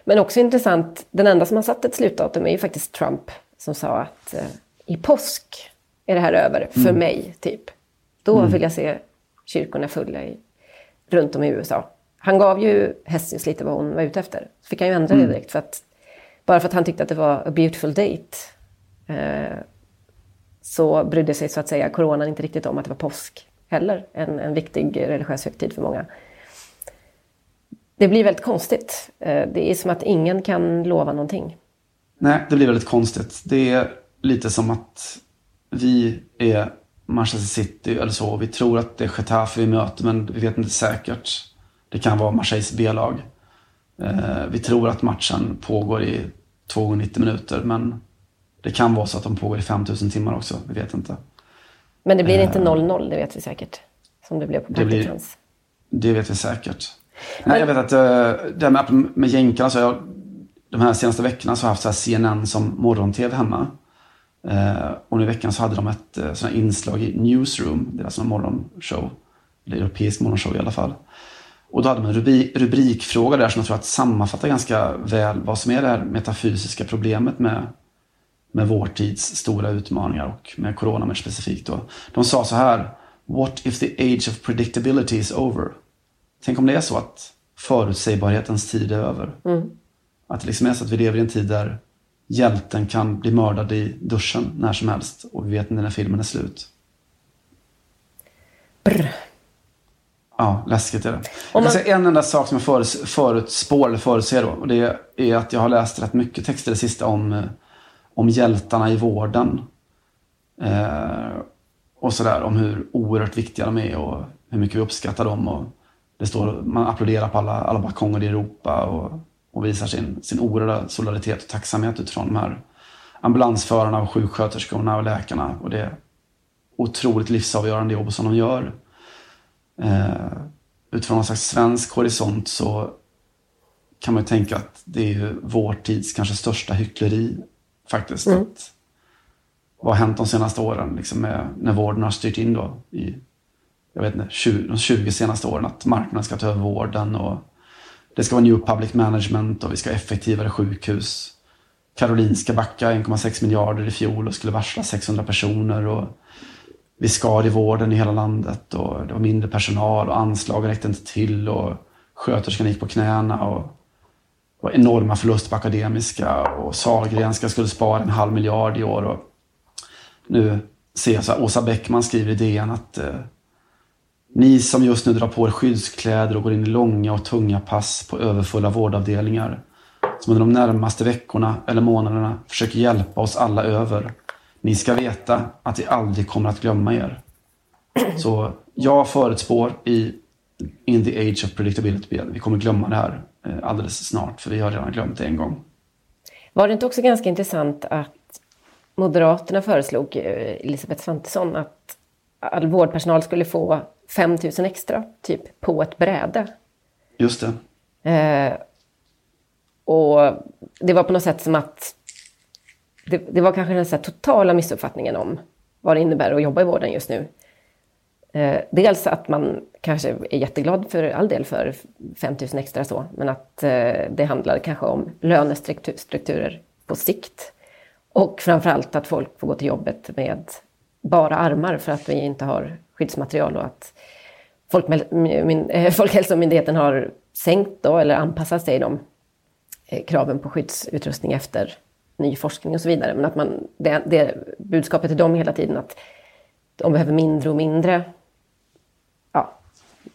Men också intressant, den enda som har satt ett slutdatum är ju faktiskt Trump. Som sa att eh, i påsk är det här över, för mm. mig, typ. Då mm. vill jag se kyrkorna fulla i, runt om i USA. Han gav ju Hessius lite vad hon var ute efter. Så fick han ju ändra mm. det direkt. För att, bara för att han tyckte att det var a beautiful date. Eh, så brydde sig så att säga coronan inte riktigt om att det var påsk heller. En, en viktig religiös högtid för många. Det blir väldigt konstigt. Eh, det är som att ingen kan lova någonting. Nej, det blir väldigt konstigt. Det är lite som att vi är Manchester City eller så. Vi tror att det är Getafe vi möter men vi vet inte säkert. Det kan vara Marseilles B-lag. Eh, vi tror att matchen pågår i 290 minuter men det kan vara så att de pågår i 5000 timmar också, vi vet inte. Men det blir inte 0-0, eh, det vet vi säkert. Som det blev på det, blir, det vet vi säkert. Men... Nej, jag vet att uh, det här med, med jänkarna, så jag, de här senaste veckorna så har jag haft så CNN som morgon-tv hemma. Uh, och nu i veckan så hade de ett sånt inslag i Newsroom, deras morgonshow. Eller europeisk morgonshow i alla fall. Och då hade man en rubrik, rubrikfråga där som jag tror att sammanfattar ganska väl vad som är det här metafysiska problemet med med vår tids stora utmaningar och med corona mer specifikt. Då. De sa så här, What if the age of predictability is over? Tänk om det är så att förutsägbarhetens tid är över. Mm. Att det liksom är så att vi lever i en tid där hjälten kan bli mördad i duschen när som helst och vi vet inte när filmen är slut. Brr. Ja, läskigt är det. Jag kan säga en enda sak som jag förutspår eller förutser då. Och det är att jag har läst rätt mycket texter det sista om eh, om hjältarna i vården. Eh, och sådär om hur oerhört viktiga de är och hur mycket vi uppskattar dem. Och det står, man applåderar på alla, alla balkonger i Europa och, och visar sin, sin oerhörda solidaritet och tacksamhet utifrån de här ambulansförarna och sjuksköterskorna och läkarna. Och det otroligt livsavgörande jobb som de gör. Eh, utifrån någon slags svensk horisont så kan man ju tänka att det är ju vår tids kanske största hyckleri faktiskt. Mm. Att, vad har hänt de senaste åren liksom med, när vården har styrt in då i jag vet inte, 20, de 20 senaste åren att marknaden ska ta över vården och det ska vara new public management och vi ska ha effektivare sjukhus. Karolinska backa 1,6 miljarder i fjol och skulle varsla 600 personer. Och vi skar i vården i hela landet och det var mindre personal och anslagen räckte inte till och sköterskan gick på knäna. Och och enorma förluster på Akademiska och Sahlgrenska skulle spara en halv miljard i år. Och nu ser jag så här, Åsa Bäckman skriver i DN att eh, ni som just nu drar på er skyddskläder och går in i långa och tunga pass på överfulla vårdavdelningar som under de närmaste veckorna eller månaderna försöker hjälpa oss alla över. Ni ska veta att vi aldrig kommer att glömma er. Så jag förutspår i In the age of predictability att vi kommer glömma det här alldeles snart, för vi har redan glömt det en gång. Var det inte också ganska intressant att Moderaterna föreslog, eh, Elisabeth Svantesson, att all vårdpersonal skulle få 5 000 extra, typ på ett bräde. Just det. Eh, och det var på något sätt som att det, det var kanske den så totala missuppfattningen om vad det innebär att jobba i vården just nu. Eh, dels att man kanske är jätteglad för all del för 5 000 extra så, men att eh, det handlar kanske om lönestrukturer på sikt. Och framförallt att folk får gå till jobbet med bara armar för att vi inte har skyddsmaterial och att eh, Folkhälsomyndigheten har sänkt då, eller anpassat sig de eh, kraven på skyddsutrustning efter ny forskning och så vidare. Men att man, det, det budskapet till dem hela tiden att de behöver mindre och mindre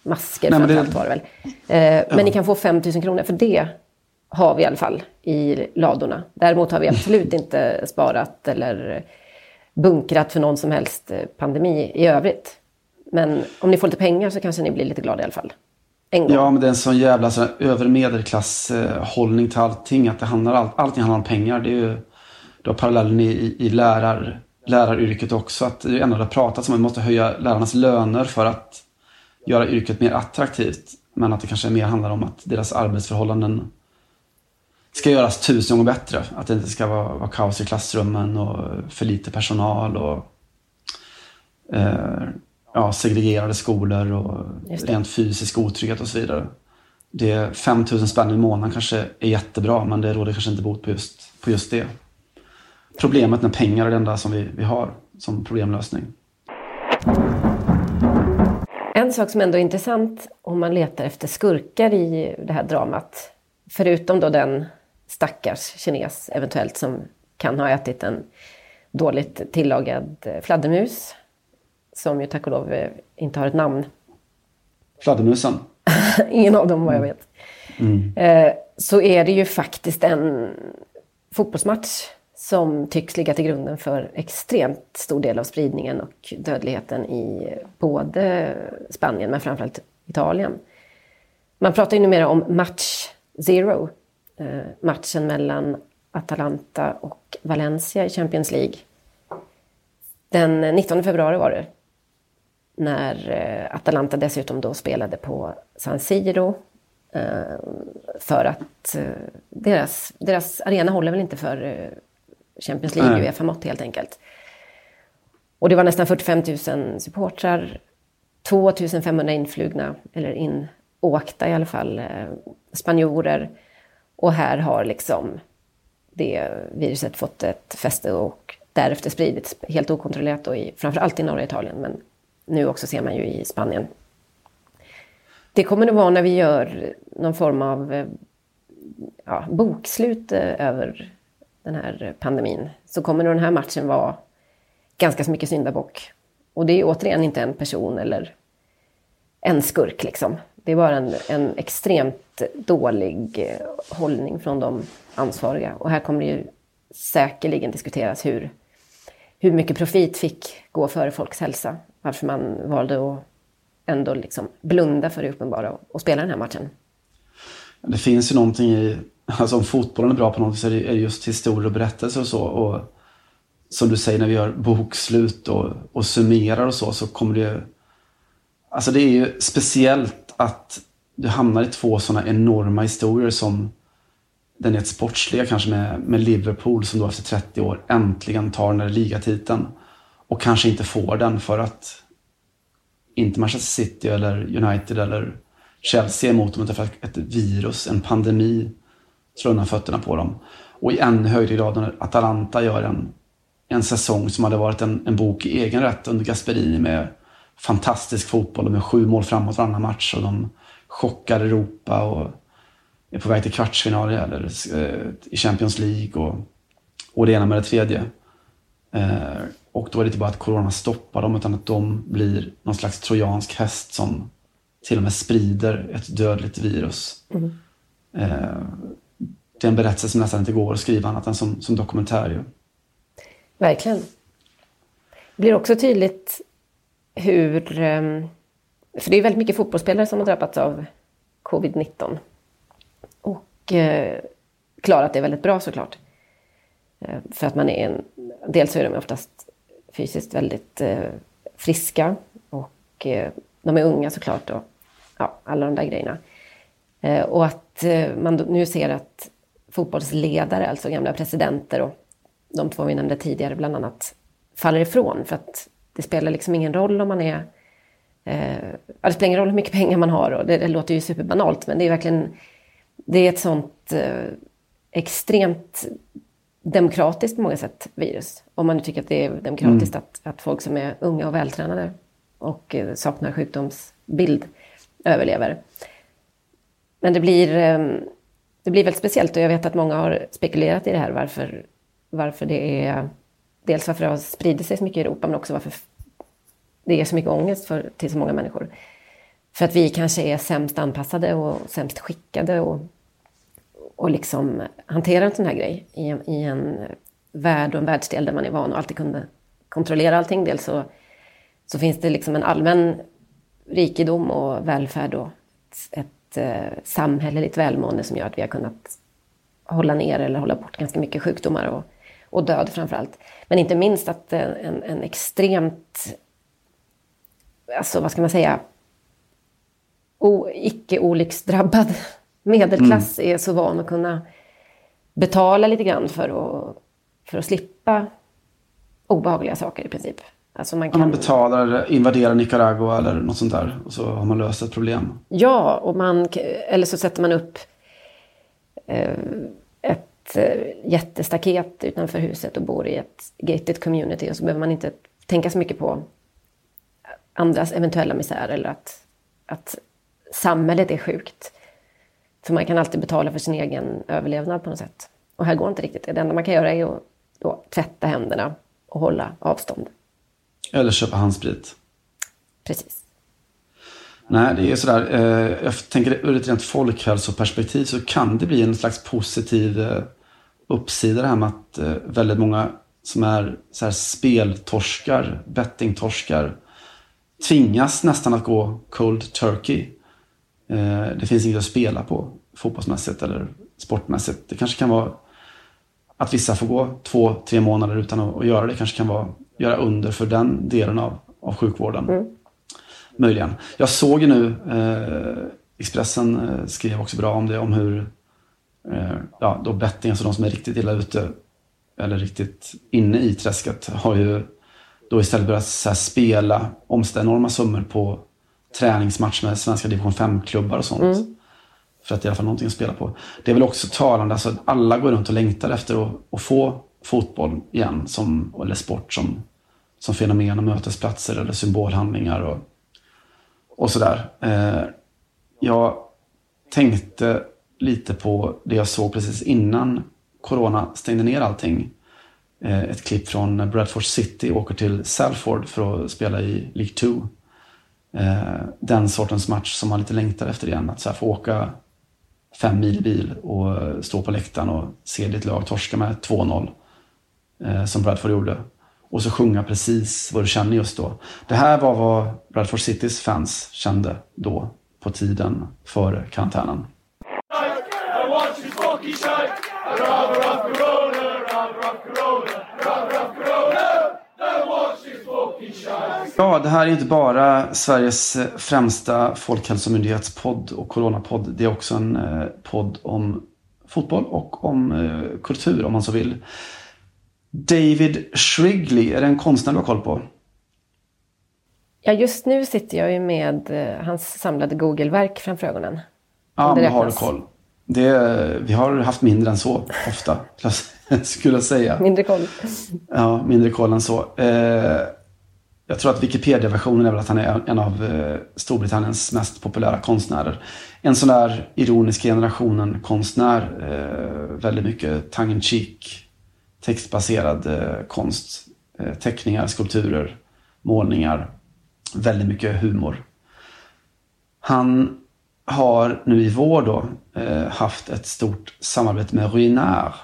masker Nej, framförallt det... var det väl. Eh, ja. Men ni kan få 5 000 kronor för det har vi i alla fall i ladorna. Däremot har vi absolut inte sparat eller bunkrat för någon som helst eh, pandemi i övrigt. Men om ni får lite pengar så kanske ni blir lite glada i alla fall. Ja, men det är en sån jävla sån över medelklass-hållning till allting. Att det handlar, all, allting handlar om pengar. Det är ju, du har parallellen i, i lärar, läraryrket också. Att det är ändå det pratats om att man måste höja lärarnas löner för att göra yrket mer attraktivt. Men att det kanske mer handlar om att deras arbetsförhållanden ska göras tusen gånger bättre. Att det inte ska vara, vara kaos i klassrummen och för lite personal och eh, ja, segregerade skolor och rent fysisk otrygghet och så vidare. Det 5 000 spänn i månaden kanske är jättebra men det råder kanske inte bot på just, på just det. Problemet med pengar är det enda som vi, vi har som problemlösning. En sak som ändå är intressant om man letar efter skurkar i det här dramat, förutom då den stackars kines eventuellt som kan ha ätit en dåligt tillagad fladdermus, som ju tack och lov eh, inte har ett namn. Fladdermusen? Ingen av dem vad jag vet. Mm. Så är det ju faktiskt en fotbollsmatch som tycks ligga till grunden för extremt stor del av spridningen och dödligheten i både Spanien men framförallt Italien. Man pratar ju numera om match zero, eh, matchen mellan Atalanta och Valencia i Champions League. Den 19 februari var det. När eh, Atalanta dessutom då spelade på San Siro. Eh, för att eh, deras, deras arena håller väl inte för Champions League, Uefa-mått helt enkelt. Och det var nästan 45 000 supportrar, 2 500 influgna, eller inåkta i alla fall, eh, spanjorer. Och här har liksom det viruset fått ett fäste och därefter spridits helt okontrollerat, då i, framförallt i norra Italien, men nu också ser man ju i Spanien. Det kommer nog vara när vi gör någon form av eh, ja, bokslut eh, över den här pandemin, så kommer nog den här matchen vara ganska så mycket syndabock. Och det är återigen inte en person eller en skurk liksom. Det är bara en, en extremt dålig eh, hållning från de ansvariga. Och här kommer det ju säkerligen diskuteras hur, hur mycket profit fick gå före folks hälsa. Varför man valde att ändå liksom blunda för det uppenbara och, och spela den här matchen. Det finns ju någonting i Alltså om fotbollen är bra på något så är det just historier och berättelser och så. Och som du säger när vi gör bokslut och, och summerar och så, så kommer det... Alltså det är ju speciellt att du hamnar i två sådana enorma historier som den är ett sportsliga kanske med, med Liverpool som då efter 30 år äntligen tar den där ligatiteln. Och kanske inte får den för att inte Manchester City eller United eller Chelsea är emot dem utan för att ett virus, en pandemi slå undan fötterna på dem. Och i ännu högre grad när Atalanta gör en, en säsong som hade varit en, en bok i egen rätt under Gasperini med fantastisk fotboll och med sju mål framåt varannan match och de chockar Europa och är på väg till kvartsfinal eller, eh, i Champions League och, och det ena med det tredje. Eh, och då är det inte bara att corona stoppar dem utan att de blir någon slags trojansk häst som till och med sprider ett dödligt virus. Mm. Eh, det är en berättelse som nästan inte går att skriva annat än som, som dokumentär. Ju. Verkligen. Det blir också tydligt hur... Ehm, för det är väldigt mycket fotbollsspelare som har drabbats av covid-19. Och eh, klarat det väldigt bra såklart. Eh, för att man är en... Dels så är de oftast fysiskt väldigt eh, friska. Och eh, de är unga såklart. Och ja, alla de där grejerna. Eh, och att eh, man nu ser att fotbollsledare, alltså gamla presidenter och de två vi nämnde tidigare bland annat, faller ifrån. För att det spelar liksom ingen roll om man är... Eh, det spelar ingen roll hur mycket pengar man har och det, det låter ju superbanalt men det är verkligen... Det är ett sånt eh, extremt demokratiskt på många sätt virus. Om man nu tycker att det är demokratiskt mm. att, att folk som är unga och vältränade och eh, saknar sjukdomsbild överlever. Men det blir, eh, det blir väldigt speciellt och jag vet att många har spekulerat i det här varför, varför det är... Dels varför det har spridit sig så mycket i Europa men också varför det är så mycket ångest för, till så många människor. För att vi kanske är sämst anpassade och sämst skickade och, och liksom hantera en sån här grej i en, i en värld och en världsdel där man är van och alltid kunde kontrollera allting. Dels så, så finns det liksom en allmän rikedom och välfärd och ett, ett eh, samhälleligt välmående som gör att vi har kunnat hålla ner eller hålla bort ganska mycket sjukdomar och, och död framför allt. Men inte minst att en, en extremt, alltså vad ska man säga, icke-olycksdrabbad medelklass mm. är så van att kunna betala lite grann för att, för att slippa obehagliga saker i princip. Alltså man, kan... man betalar, invaderar Nicaragua eller något sånt där och så har man löst ett problem. Ja, och man, eller så sätter man upp eh, ett eh, jättestaket utanför huset och bor i ett gated community och så behöver man inte tänka så mycket på andras eventuella misär eller att, att samhället är sjukt. För man kan alltid betala för sin egen överlevnad på något sätt. Och här går inte riktigt det. Det enda man kan göra är att tvätta händerna och hålla avstånd. Eller köpa handsprit. Precis. Nej, det är sådär. Eh, jag tänker ur ett rent folkhälsoperspektiv så kan det bli en slags positiv eh, uppsida det här med att eh, väldigt många som är så här speltorskar, bettingtorskar, tvingas nästan att gå cold turkey. Det finns inget att spela på fotbollsmässigt eller sportmässigt. Det kanske kan vara att vissa får gå två, tre månader utan att göra det. kanske kan vara göra under för den delen av, av sjukvården. Mm. Möjligen. Jag såg ju nu, eh, Expressen eh, skrev också bra om det, om hur eh, ja, då betting, alltså de som är riktigt illa ute eller riktigt inne i träsket har ju då istället börjat så spela omställa enorma summor på träningsmatch med svenska division 5-klubbar och sånt. Mm. För att det är i alla fall någonting att spela på. Det är väl också talande, alltså att alla går runt och längtar efter att, att få fotboll igen, som, eller sport som, som fenomen och mötesplatser eller symbolhandlingar och, och sådär. Eh, jag tänkte lite på det jag såg precis innan corona stängde ner allting. Eh, ett klipp från Bradford City åker till Salford för att spela i League 2. Eh, den sortens match som man lite längtar efter igen. Att så få åka fem mil bil och stå på läktaren och se ditt lag torska med 2-0 eh, som Bradford gjorde. Och så sjunga precis vad du känner just då. Det här var vad Bradford Citys fans kände då, på tiden före karantänen. Ja, det här är inte bara Sveriges eh, främsta folkhälsomyndighetspodd och coronapodd. Det är också en eh, podd om fotboll och om eh, kultur om man så vill. David Shrigley, är det en konstnär du har koll på? Ja, just nu sitter jag ju med eh, hans samlade Google-verk framför ögonen. Ja, men har du koll. Det, vi har haft mindre än så ofta, skulle jag säga. Mindre koll. Ja, mindre koll än så. Eh, jag tror att Wikipedia-versionen är väl att han är en av eh, Storbritanniens mest populära konstnärer. En sån där ironisk generationen-konstnär. väldigt mycket tongue in cheek textbaserad eh, konst. Eh, teckningar, skulpturer, målningar. Väldigt mycket humor. Han har nu i vår då eh, haft ett stort samarbete med Ruinart.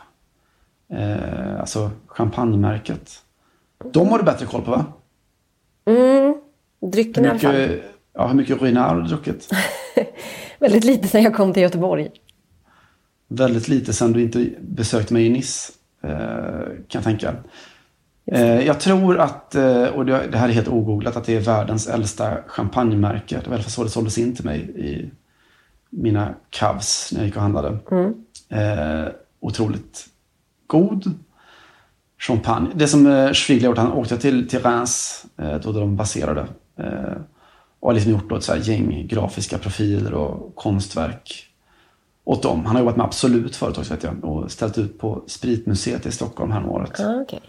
Eh, alltså champagnemärket. De har du bättre koll på va? Mm, drycken i alla fall. Ja, hur mycket Ruinart har du druckit? Väldigt lite sen jag kom till Göteborg. Väldigt lite sen du inte besökte mig i Nice. Eh, kan jag tänka. Eh, jag tror att, eh, och det här är helt ogooglat, att det är världens äldsta champagnemärke. Det var i alla fall så det såldes in till mig i mina Cavs när jag gick och handlade. Eh, otroligt god champagne. Det som Schwigler gjort, han åkte till, till Reims, då de baserade. Eh, och har liksom gjort då ett så gäng grafiska profiler och konstverk åt dem. Han har jobbat med Absolut förut också vet jag och ställt ut på Spritmuseet i Stockholm häromåret. Ah, okay.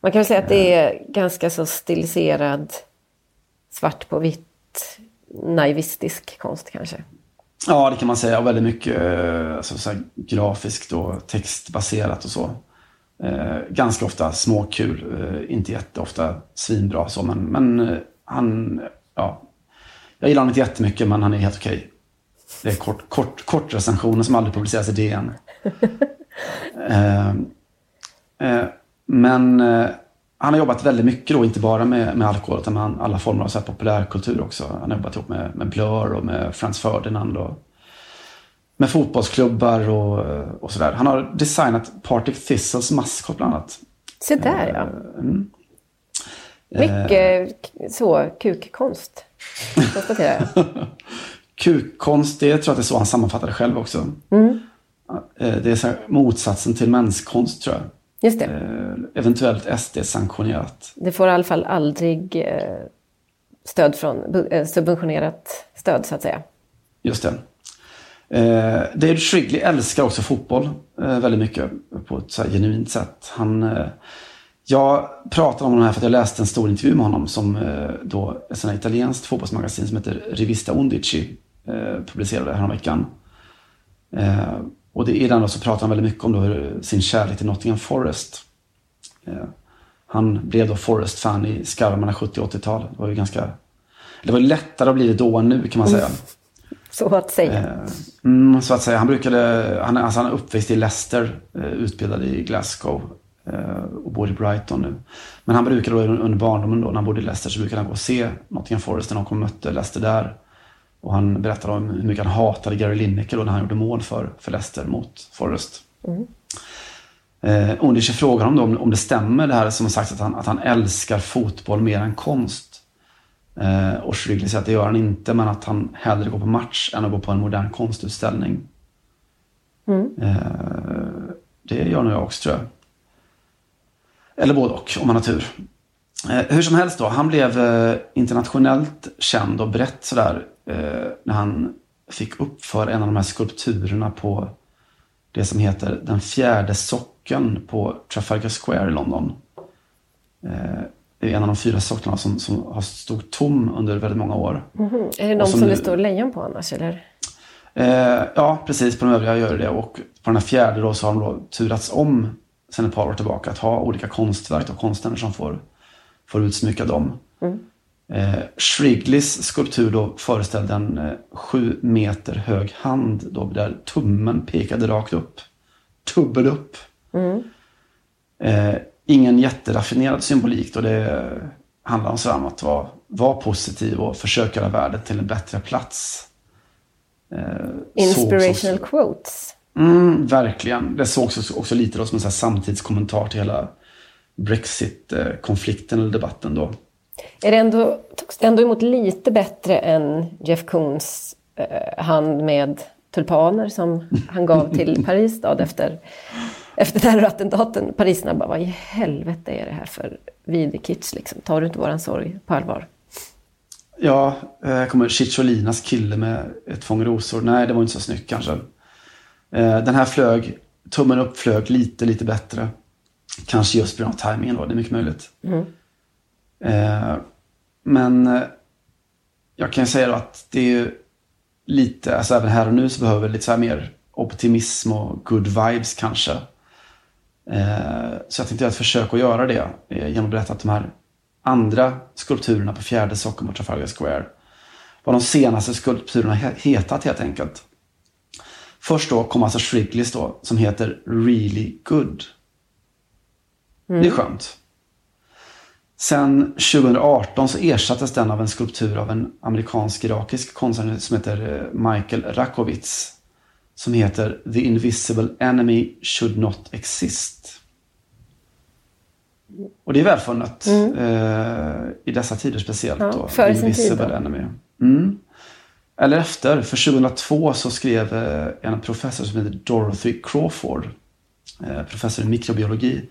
Man kan väl säga att det är ganska så stiliserad svart på vitt naivistisk konst kanske. Ja, det kan man säga. Och väldigt mycket eh, alltså, så grafiskt och textbaserat och så. Eh, ganska ofta småkul, eh, inte jätteofta svinbra så, men, men eh, han, ja. Jag gillar honom inte jättemycket, men han är helt okej. Det är kort, kort, kort recensioner som aldrig publiceras i DN. eh, eh, men eh, han har jobbat väldigt mycket då, inte bara med, med alkohol, utan med alla former av så här populärkultur också. Han har jobbat ihop med, med Blur och med Frans Ferdinand och med fotbollsklubbar och, och sådär. Han har designat Partick Thistles maskot bland annat. Se där ja. Mm. Mycket så kukkonst. Konstaterar jag. Kukkonst, det tror jag att det är så han sammanfattar det själv också. Mm. Eh, Det är så motsatsen till menskonst tror jag. Just det. Eh, Eventuellt SD-sanktionerat. Det får i alla fall aldrig eh, stöd från, subventionerat stöd så att säga. Just det. Eh, David Shrigley älskar också fotboll eh, väldigt mycket på ett så här genuint sätt. Han, eh, jag pratade om honom här för att jag läste en stor intervju med honom som eh, då ett sånt italienskt fotbollsmagasin som heter Rivista Undici eh, publicerade häromveckan. Eh, och det, i den då så pratar han väldigt mycket om då sin kärlek till Nottingham Forest. Eh, han blev då Forest-fan i skarvarna 70 och 80-tal. Det var ju ganska... Det var lättare att bli det då än nu kan man säga. Så att säga. Eh, Mm, så att säga. Han brukade, han, alltså han är uppväxt i Leicester, eh, utbildad i Glasgow eh, och bor i Brighton nu. Men han brukade då under barndomen då, när han bodde i Leicester så brukade han gå och se Nottingham Forest när de kom och mötte Leicester där. Och han berättade om hur mycket han hatade Gary Lineker då när han gjorde mål för, för Leicester mot Forest. Eh, Ondiche frågar honom då om, om det stämmer det här som sagt att han, att han älskar fotboll mer än konst. Eh, och Schrigley säger att det gör han inte, men att han hellre går på match än att gå på en modern konstutställning. Eh, det gör nog jag också tror jag. Eller både och, om man har tur. Eh, hur som helst då, han blev eh, internationellt känd och brett sådär när han fick upp för en av de här skulpturerna på det som heter Den fjärde sockeln på Trafalgar Square i London. Eh, det är en av de fyra socklarna som, som har stått tom under väldigt många år. Är det de som, som det står lejon på annars eller? Eh, ja, precis. På de övriga gör det. Och på den här fjärde då så har de då turats om sen ett par år tillbaka att ha olika konstverk och konstnärer som får, får utsmycka dem. Eh, Shrigleys skulptur då föreställde en eh, sju meter hög hand då, där tummen pekade rakt upp. Tubben upp. Eh, ingen jätteraffinerad symbolik då det handlar om, så här om att vara, vara positiv och försöka göra världen till en bättre plats. Eh, Inspirational också- quotes. Mm, verkligen. Det sågs också, också lite då som en så samtidskommentar till hela Brexit-konflikten eller debatten då. Är det ändå, togs det ändå emot lite bättre än Jeff Koons eh, hand med tulpaner som han gav till Paris då, efter, efter terrorattentaten. Parisarna bara, vad i helvete är det här för vidrig kitsch liksom? Tar du inte våran sorg på allvar? Ja, eh, kommer Cicciolinas kille med ett fång rosor. Nej, det var inte så snyggt kanske. Eh, den här flög, tummen upp flög lite, lite bättre. Kanske just på grund av tajmingen då, det är mycket möjligt. Eh, men eh, jag kan säga att det är lite, alltså även här och nu så behöver vi lite så här mer optimism och good vibes kanske. Eh, så jag tänkte göra ett försök att göra det eh, genom att berätta att de här andra skulpturerna på fjärde sockeln på Trafalgar Square. vad de senaste skulpturerna hetat helt enkelt. Först då kom alltså Shrigley's då, som heter Really Good. Mm. Det är skönt. Sen 2018 så ersattes den av en skulptur av en amerikansk-irakisk konstnär som heter eh, Michael Rakowitz. Som heter The Invisible Enemy Should Not Exist. Och det är välfunnet mm. eh, i dessa tider speciellt. Ja, då, för Invisible tid Enemy. Mm. Eller efter, för 2002 så skrev eh, en professor som heter Dorothy Crawford, eh, professor i mikrobiologi,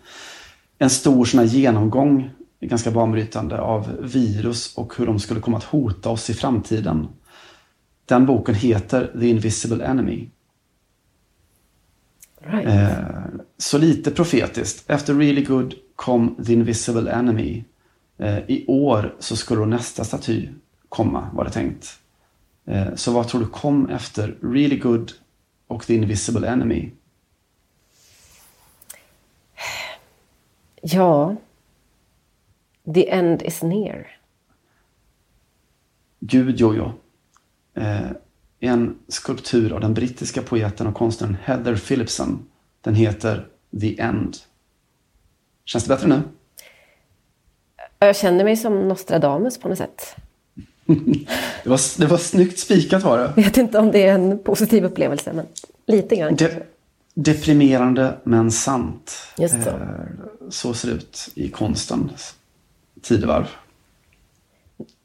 en stor sån här genomgång, ganska banbrytande, av virus och hur de skulle komma att hota oss i framtiden. Den boken heter The Invisible Enemy. Right. Eh, så lite profetiskt. Efter Really Good kom The Invisible Enemy. Eh, I år så skulle då nästa staty komma, var det tänkt. Eh, så vad tror du kom efter Really Good och The Invisible Enemy? Ja, The End is near. Gud, Jojo. Eh, en skulptur av den brittiska poeten och konstnären Heather Philipson. Den heter The End. Känns det bättre nu? Jag känner mig som Nostradamus på något sätt. det, var, det var snyggt spikat var det. Jag vet inte om det är en positiv upplevelse, men lite grann. De, deprimerande men sant. Just så. Eh, så ser det ut i konstens tidevarv.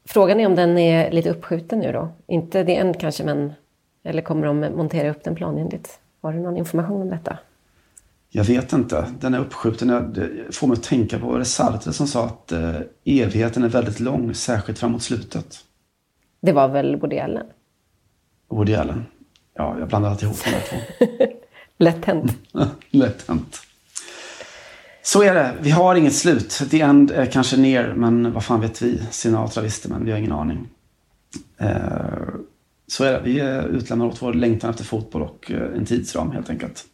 Frågan är om den är lite uppskjuten nu då? Inte det än kanske, men... Eller kommer de montera upp den planenligt? Har du någon information om detta? Jag vet inte. Den är uppskjuten. Det får mig att tänka på, var det Sartre som sa att eh, evigheten är väldigt lång, särskilt framåt slutet? Det var väl Woody Allen? Woody Allen. Ja, jag blandade alltid ihop de två. Lätt hänt. Lätt hänt. Så är det. Vi har inget slut. The end är kanske ner, men vad fan vet vi? Sinatra visste, men vi har ingen aning. Eh, så är det. Vi utlämnar åt vår längtan efter fotboll och eh, en tidsram helt enkelt.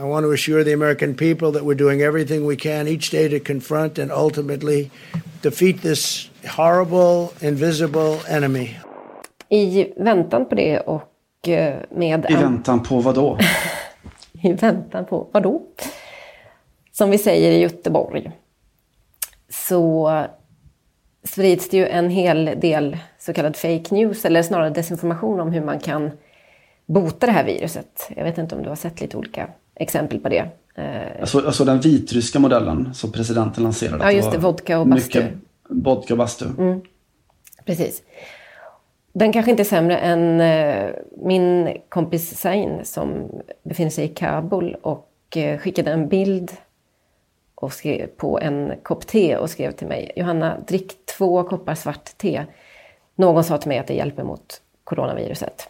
I want to assure the American people that we're doing everything we can each day to confront and ultimately defeat this horrible, invisible enemy. I väntan på det och eh, med... I väntan på vad då? I väntan på vad då? Som vi säger i Göteborg så sprids det ju en hel del så kallad fake news, eller snarare desinformation om hur man kan bota det här viruset. Jag vet inte om du har sett lite olika exempel på det. Alltså, alltså den vitryska modellen som presidenten lanserade. Ja, just det. Vodka och bastu. vodka och bastu. Mm. Precis. Den kanske inte är sämre än eh, min kompis Sain som befinner sig i Kabul och eh, skickade en bild och skrev på en kopp te och skrev till mig Johanna, drick två koppar svart te. Någon sa till mig att det hjälper mot coronaviruset.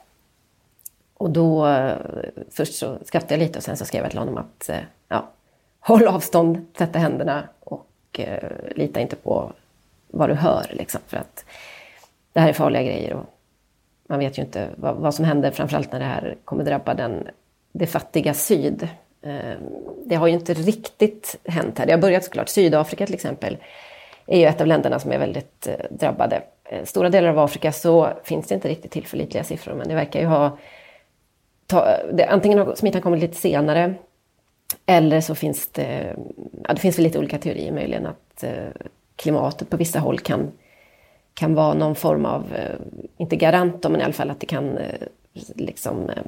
Och då, eh, först så skrattade jag lite och sen så skrev jag till honom att ja, håll avstånd, tvätta händerna och eh, lita inte på vad du hör. Liksom, för att det här är farliga grejer och man vet ju inte vad, vad som händer, framförallt när det här kommer drabba den, det fattiga syd. Ehm, det har ju inte riktigt hänt här. Det har börjat såklart. Sydafrika till exempel är ju ett av länderna som är väldigt eh, drabbade. Eh, stora delar av Afrika så finns det inte riktigt tillförlitliga siffror, men det verkar ju ha ta, det, antingen har smittan kommit lite senare eller så finns det, ja, det finns väl lite olika teorier möjligen att eh, klimatet på vissa håll kan, kan vara någon form av, eh, inte garant men i alla fall att det kan eh, liksom, eh,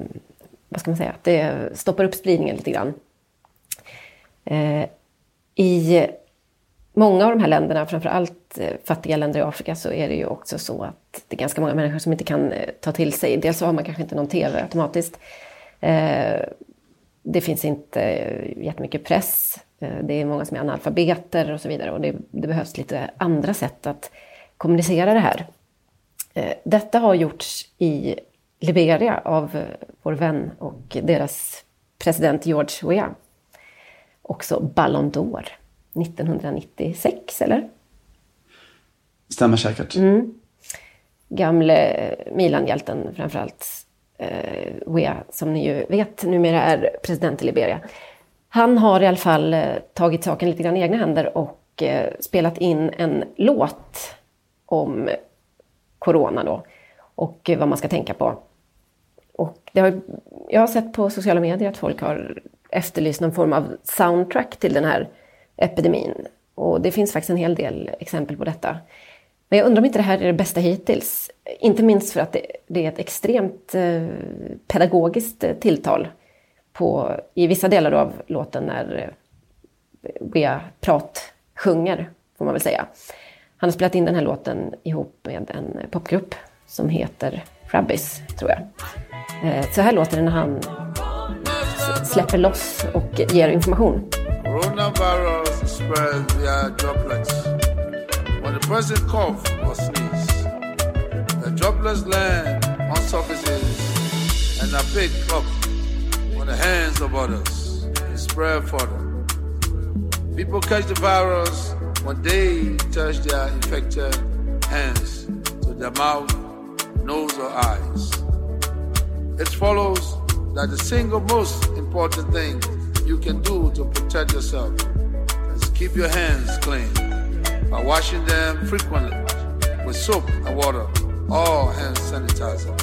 vad ska man säga, att det stoppar upp spridningen lite grann. I många av de här länderna, framförallt fattiga länder i Afrika, så är det ju också så att det är ganska många människor som inte kan ta till sig. Dels så har man kanske inte någon TV automatiskt. Det finns inte jättemycket press. Det är många som är analfabeter och så vidare. Och det, det behövs lite andra sätt att kommunicera det här. Detta har gjorts i Liberia av vår vän och deras president George Weah. Också Ballon d'Or. 1996, eller? Stämmer säkert. Mm. Gamle Milan-hjälten framförallt, eh, Wea, som ni ju vet numera är president i Liberia. Han har i alla fall eh, tagit saken lite grann i egna händer och eh, spelat in en låt om corona då och vad man ska tänka på. Och har, jag har sett på sociala medier att folk har efterlyst någon form av soundtrack till den här epidemin. Och det finns faktiskt en hel del exempel på detta. Men jag undrar om inte det här är det bästa hittills. Inte minst för att det, det är ett extremt eh, pedagogiskt eh, tilltal på, i vissa delar av låten när eh, Bea Prat sjunger, får man väl säga. Han har spelat in den här låten ihop med en popgrupp som heter Rabbis, tror jag. Eh, så här låter det när han släpper loss och ger information. Coronavirus spreads via droplets. When the person cough or sneeze, the droplets land on surfaces and are picked up on the hands of others and spread further. People catch the virus when they touch their infected hands to their mouth, nose, or eyes. It follows that the single most important thing you can do to protect yourself is keep your hands clean by washing them frequently with soap and water or hand sanitizer.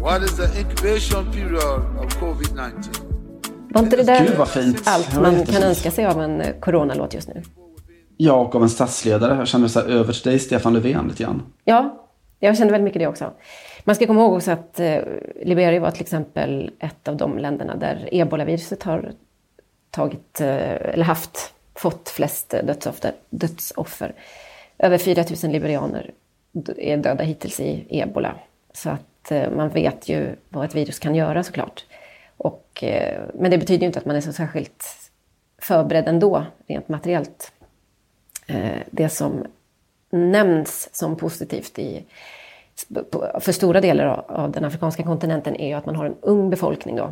What is the incubation period of COVID-19? Var inte det där Gud, vad fint. allt Det var man kan jättefint. önska sig av en coronalåt just nu? Ja, och av en statsledare. Jag känner så här över till dig, Stefan Löfven, lite grann. Ja, jag känner väldigt mycket det också. Man ska komma ihåg också att eh, Liberia var till exempel ett av de länderna där ebolaviruset har tagit, eh, eller haft, fått flest dödsoffer. dödsoffer. Över 4 000 liberianer är döda hittills i ebola. Så att eh, man vet ju vad ett virus kan göra såklart. Och, eh, men det betyder ju inte att man är så särskilt förberedd ändå, rent materiellt. Eh, det som nämns som positivt i, för stora delar av- den afrikanska kontinenten är ju att man har en ung befolkning. Då.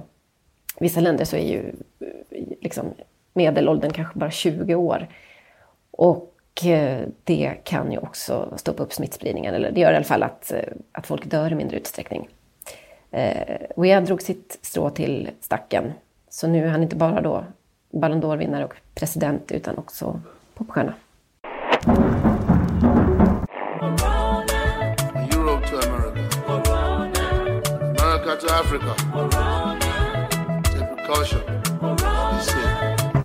Vissa länder så är ju eh, liksom, medelåldern kanske bara 20 år. Och eh, det kan ju också stoppa upp smittspridningen, eller det gör i alla fall att, eh, att folk dör i mindre utsträckning. Eh, Wea drog sitt strå till stacken. Så nu är han inte bara då Ballon d'Or-vinnare och president utan också popstjärna. Europe to America, America to Africa. Take precaution. Be safe.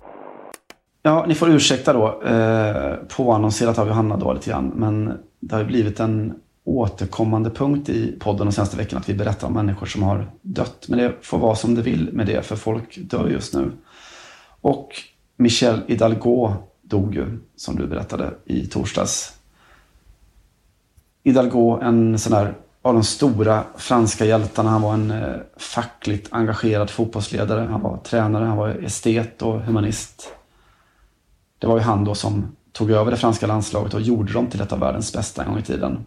Ja, ni får ursäkta då. Eh, påannonserat har vi Hanna då lite grann. Men det har ju blivit en återkommande punkt i podden de senaste veckorna att vi berättar om människor som har dött. Men det får vara som det vill med det, för folk dör just nu. Och Michel Hidalgo dog ju, som du berättade, i torsdags. Hidalgo, en sån där av de stora franska hjältarna. Han var en eh, fackligt engagerad fotbollsledare. Han var tränare, han var estet och humanist. Det var ju han då som tog över det franska landslaget och gjorde dem till ett av världens bästa en gång i tiden.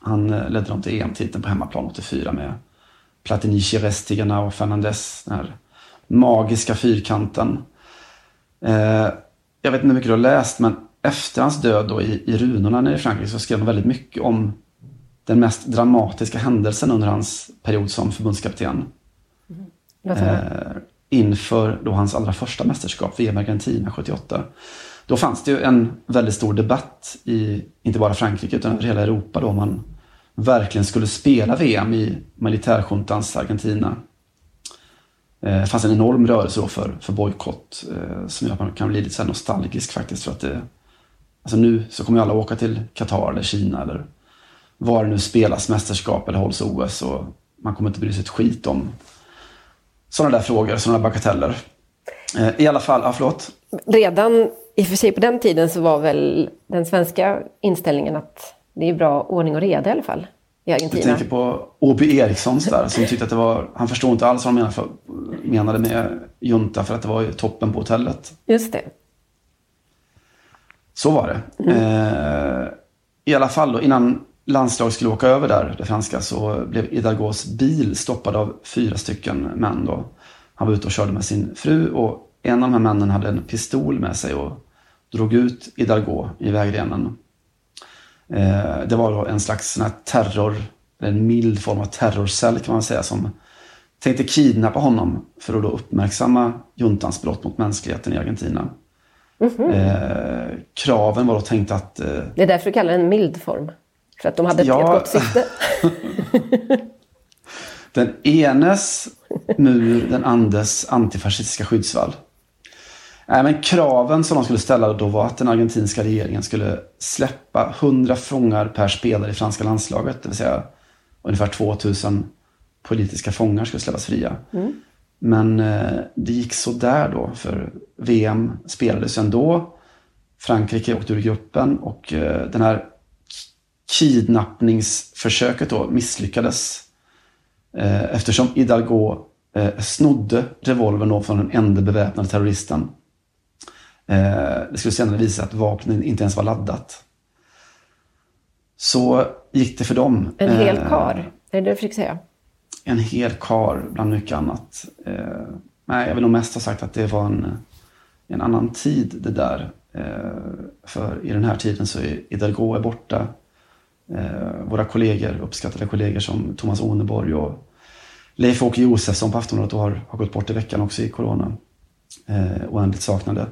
Han eh, ledde dem till EM-titeln på hemmaplan 84 med Platini, Chires, Tigana och Fernandes. Den här magiska fyrkanten. Eh, jag vet inte hur mycket du har läst, men efter hans död då i, i runorna nere i Frankrike så skrev han väldigt mycket om den mest dramatiska händelsen under hans period som förbundskapten. Höra. Eh, inför då hans allra första mästerskap, VM Argentina 78. Då fanns det ju en väldigt stor debatt i, inte bara Frankrike utan över hela Europa då om man verkligen skulle spela VM i militärjuntans Argentina. Det fanns en enorm rörelse då för, för bojkott eh, som gör att man kan bli lite så här nostalgisk faktiskt. För att det, alltså nu så kommer ju alla åka till Qatar eller Kina eller var det nu spelas mästerskap eller hålls OS och man kommer inte bry sig ett skit om sådana där frågor, sådana där bagateller. Eh, I alla fall, ja förlåt. Redan i och för sig på den tiden så var väl den svenska inställningen att det är bra ordning och reda i alla fall i Argentina. tänker på O.B. Erikssons där som tyckte att det var, han förstod inte alls vad de menade, med junta för att det var ju toppen på hotellet. Just det. Så var det. Eh, I alla fall då, innan landslaget skulle åka över där, det franska, så blev Hidalgos bil stoppad av fyra stycken män då. Han var ute och körde med sin fru och en av de här männen hade en pistol med sig och drog ut Hidalgo i vägrenen. Eh, det var en slags sån här terror, en mild form av terrorcell kan man säga, som tänkte kidnappa honom för att då uppmärksamma juntans brott mot mänskligheten i Argentina. Mm-hmm. Eh, kraven var då tänkt att... Eh, det är därför du kallar den mild form. För att de hade ja, ett gott syfte. den enes mur, den andres antifascistiska skyddsvall. Nej, men kraven som de skulle ställa då var att den argentinska regeringen skulle släppa 100 fångar per spelare i franska landslaget. Det vill säga ungefär 2000 politiska fångar skulle släppas fria. Mm. Men eh, det gick så där då för VM spelades ändå. Frankrike åkte ur gruppen och eh, den här kidnappningsförsöket då misslyckades. Eh, eftersom Hidalgo eh, snodde revolvern från den enda beväpnade terroristen. Eh, det skulle senare visa att vapnet inte ens var laddat. Så gick det för dem. En hel eh, kar, är det det du försöker säga? En hel kar bland mycket annat. Eh, nej, jag vill nog mest ha sagt att det var en, en annan tid det där. För i den här tiden så är Hidalgo är borta. Våra kollegor, uppskattade kollegor som Thomas Oneborg och Leif-Åke Josefsson på Aftonbladet har, har gått bort i veckan också i corona eh, oändligt saknade.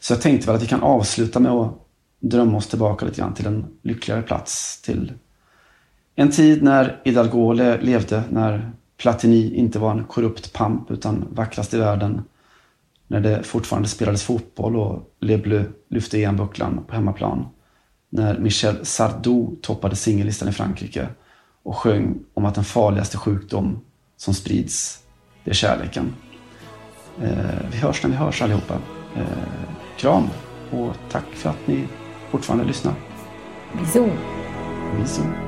Så jag tänkte väl att vi kan avsluta med att drömma oss tillbaka lite grann till en lyckligare plats. Till en tid när Hidalgo levde, när Platini inte var en korrupt pamp utan vackrast i världen. När det fortfarande spelades fotboll och Le Bleu lyfte EM-bucklan på hemmaplan. När Michel Sardou toppade singellistan i Frankrike och sjöng om att den farligaste sjukdom som sprids, det är kärleken. Eh, vi hörs när vi hörs allihopa. Eh, kram och tack för att ni fortfarande lyssnar. Bisous. Bisous.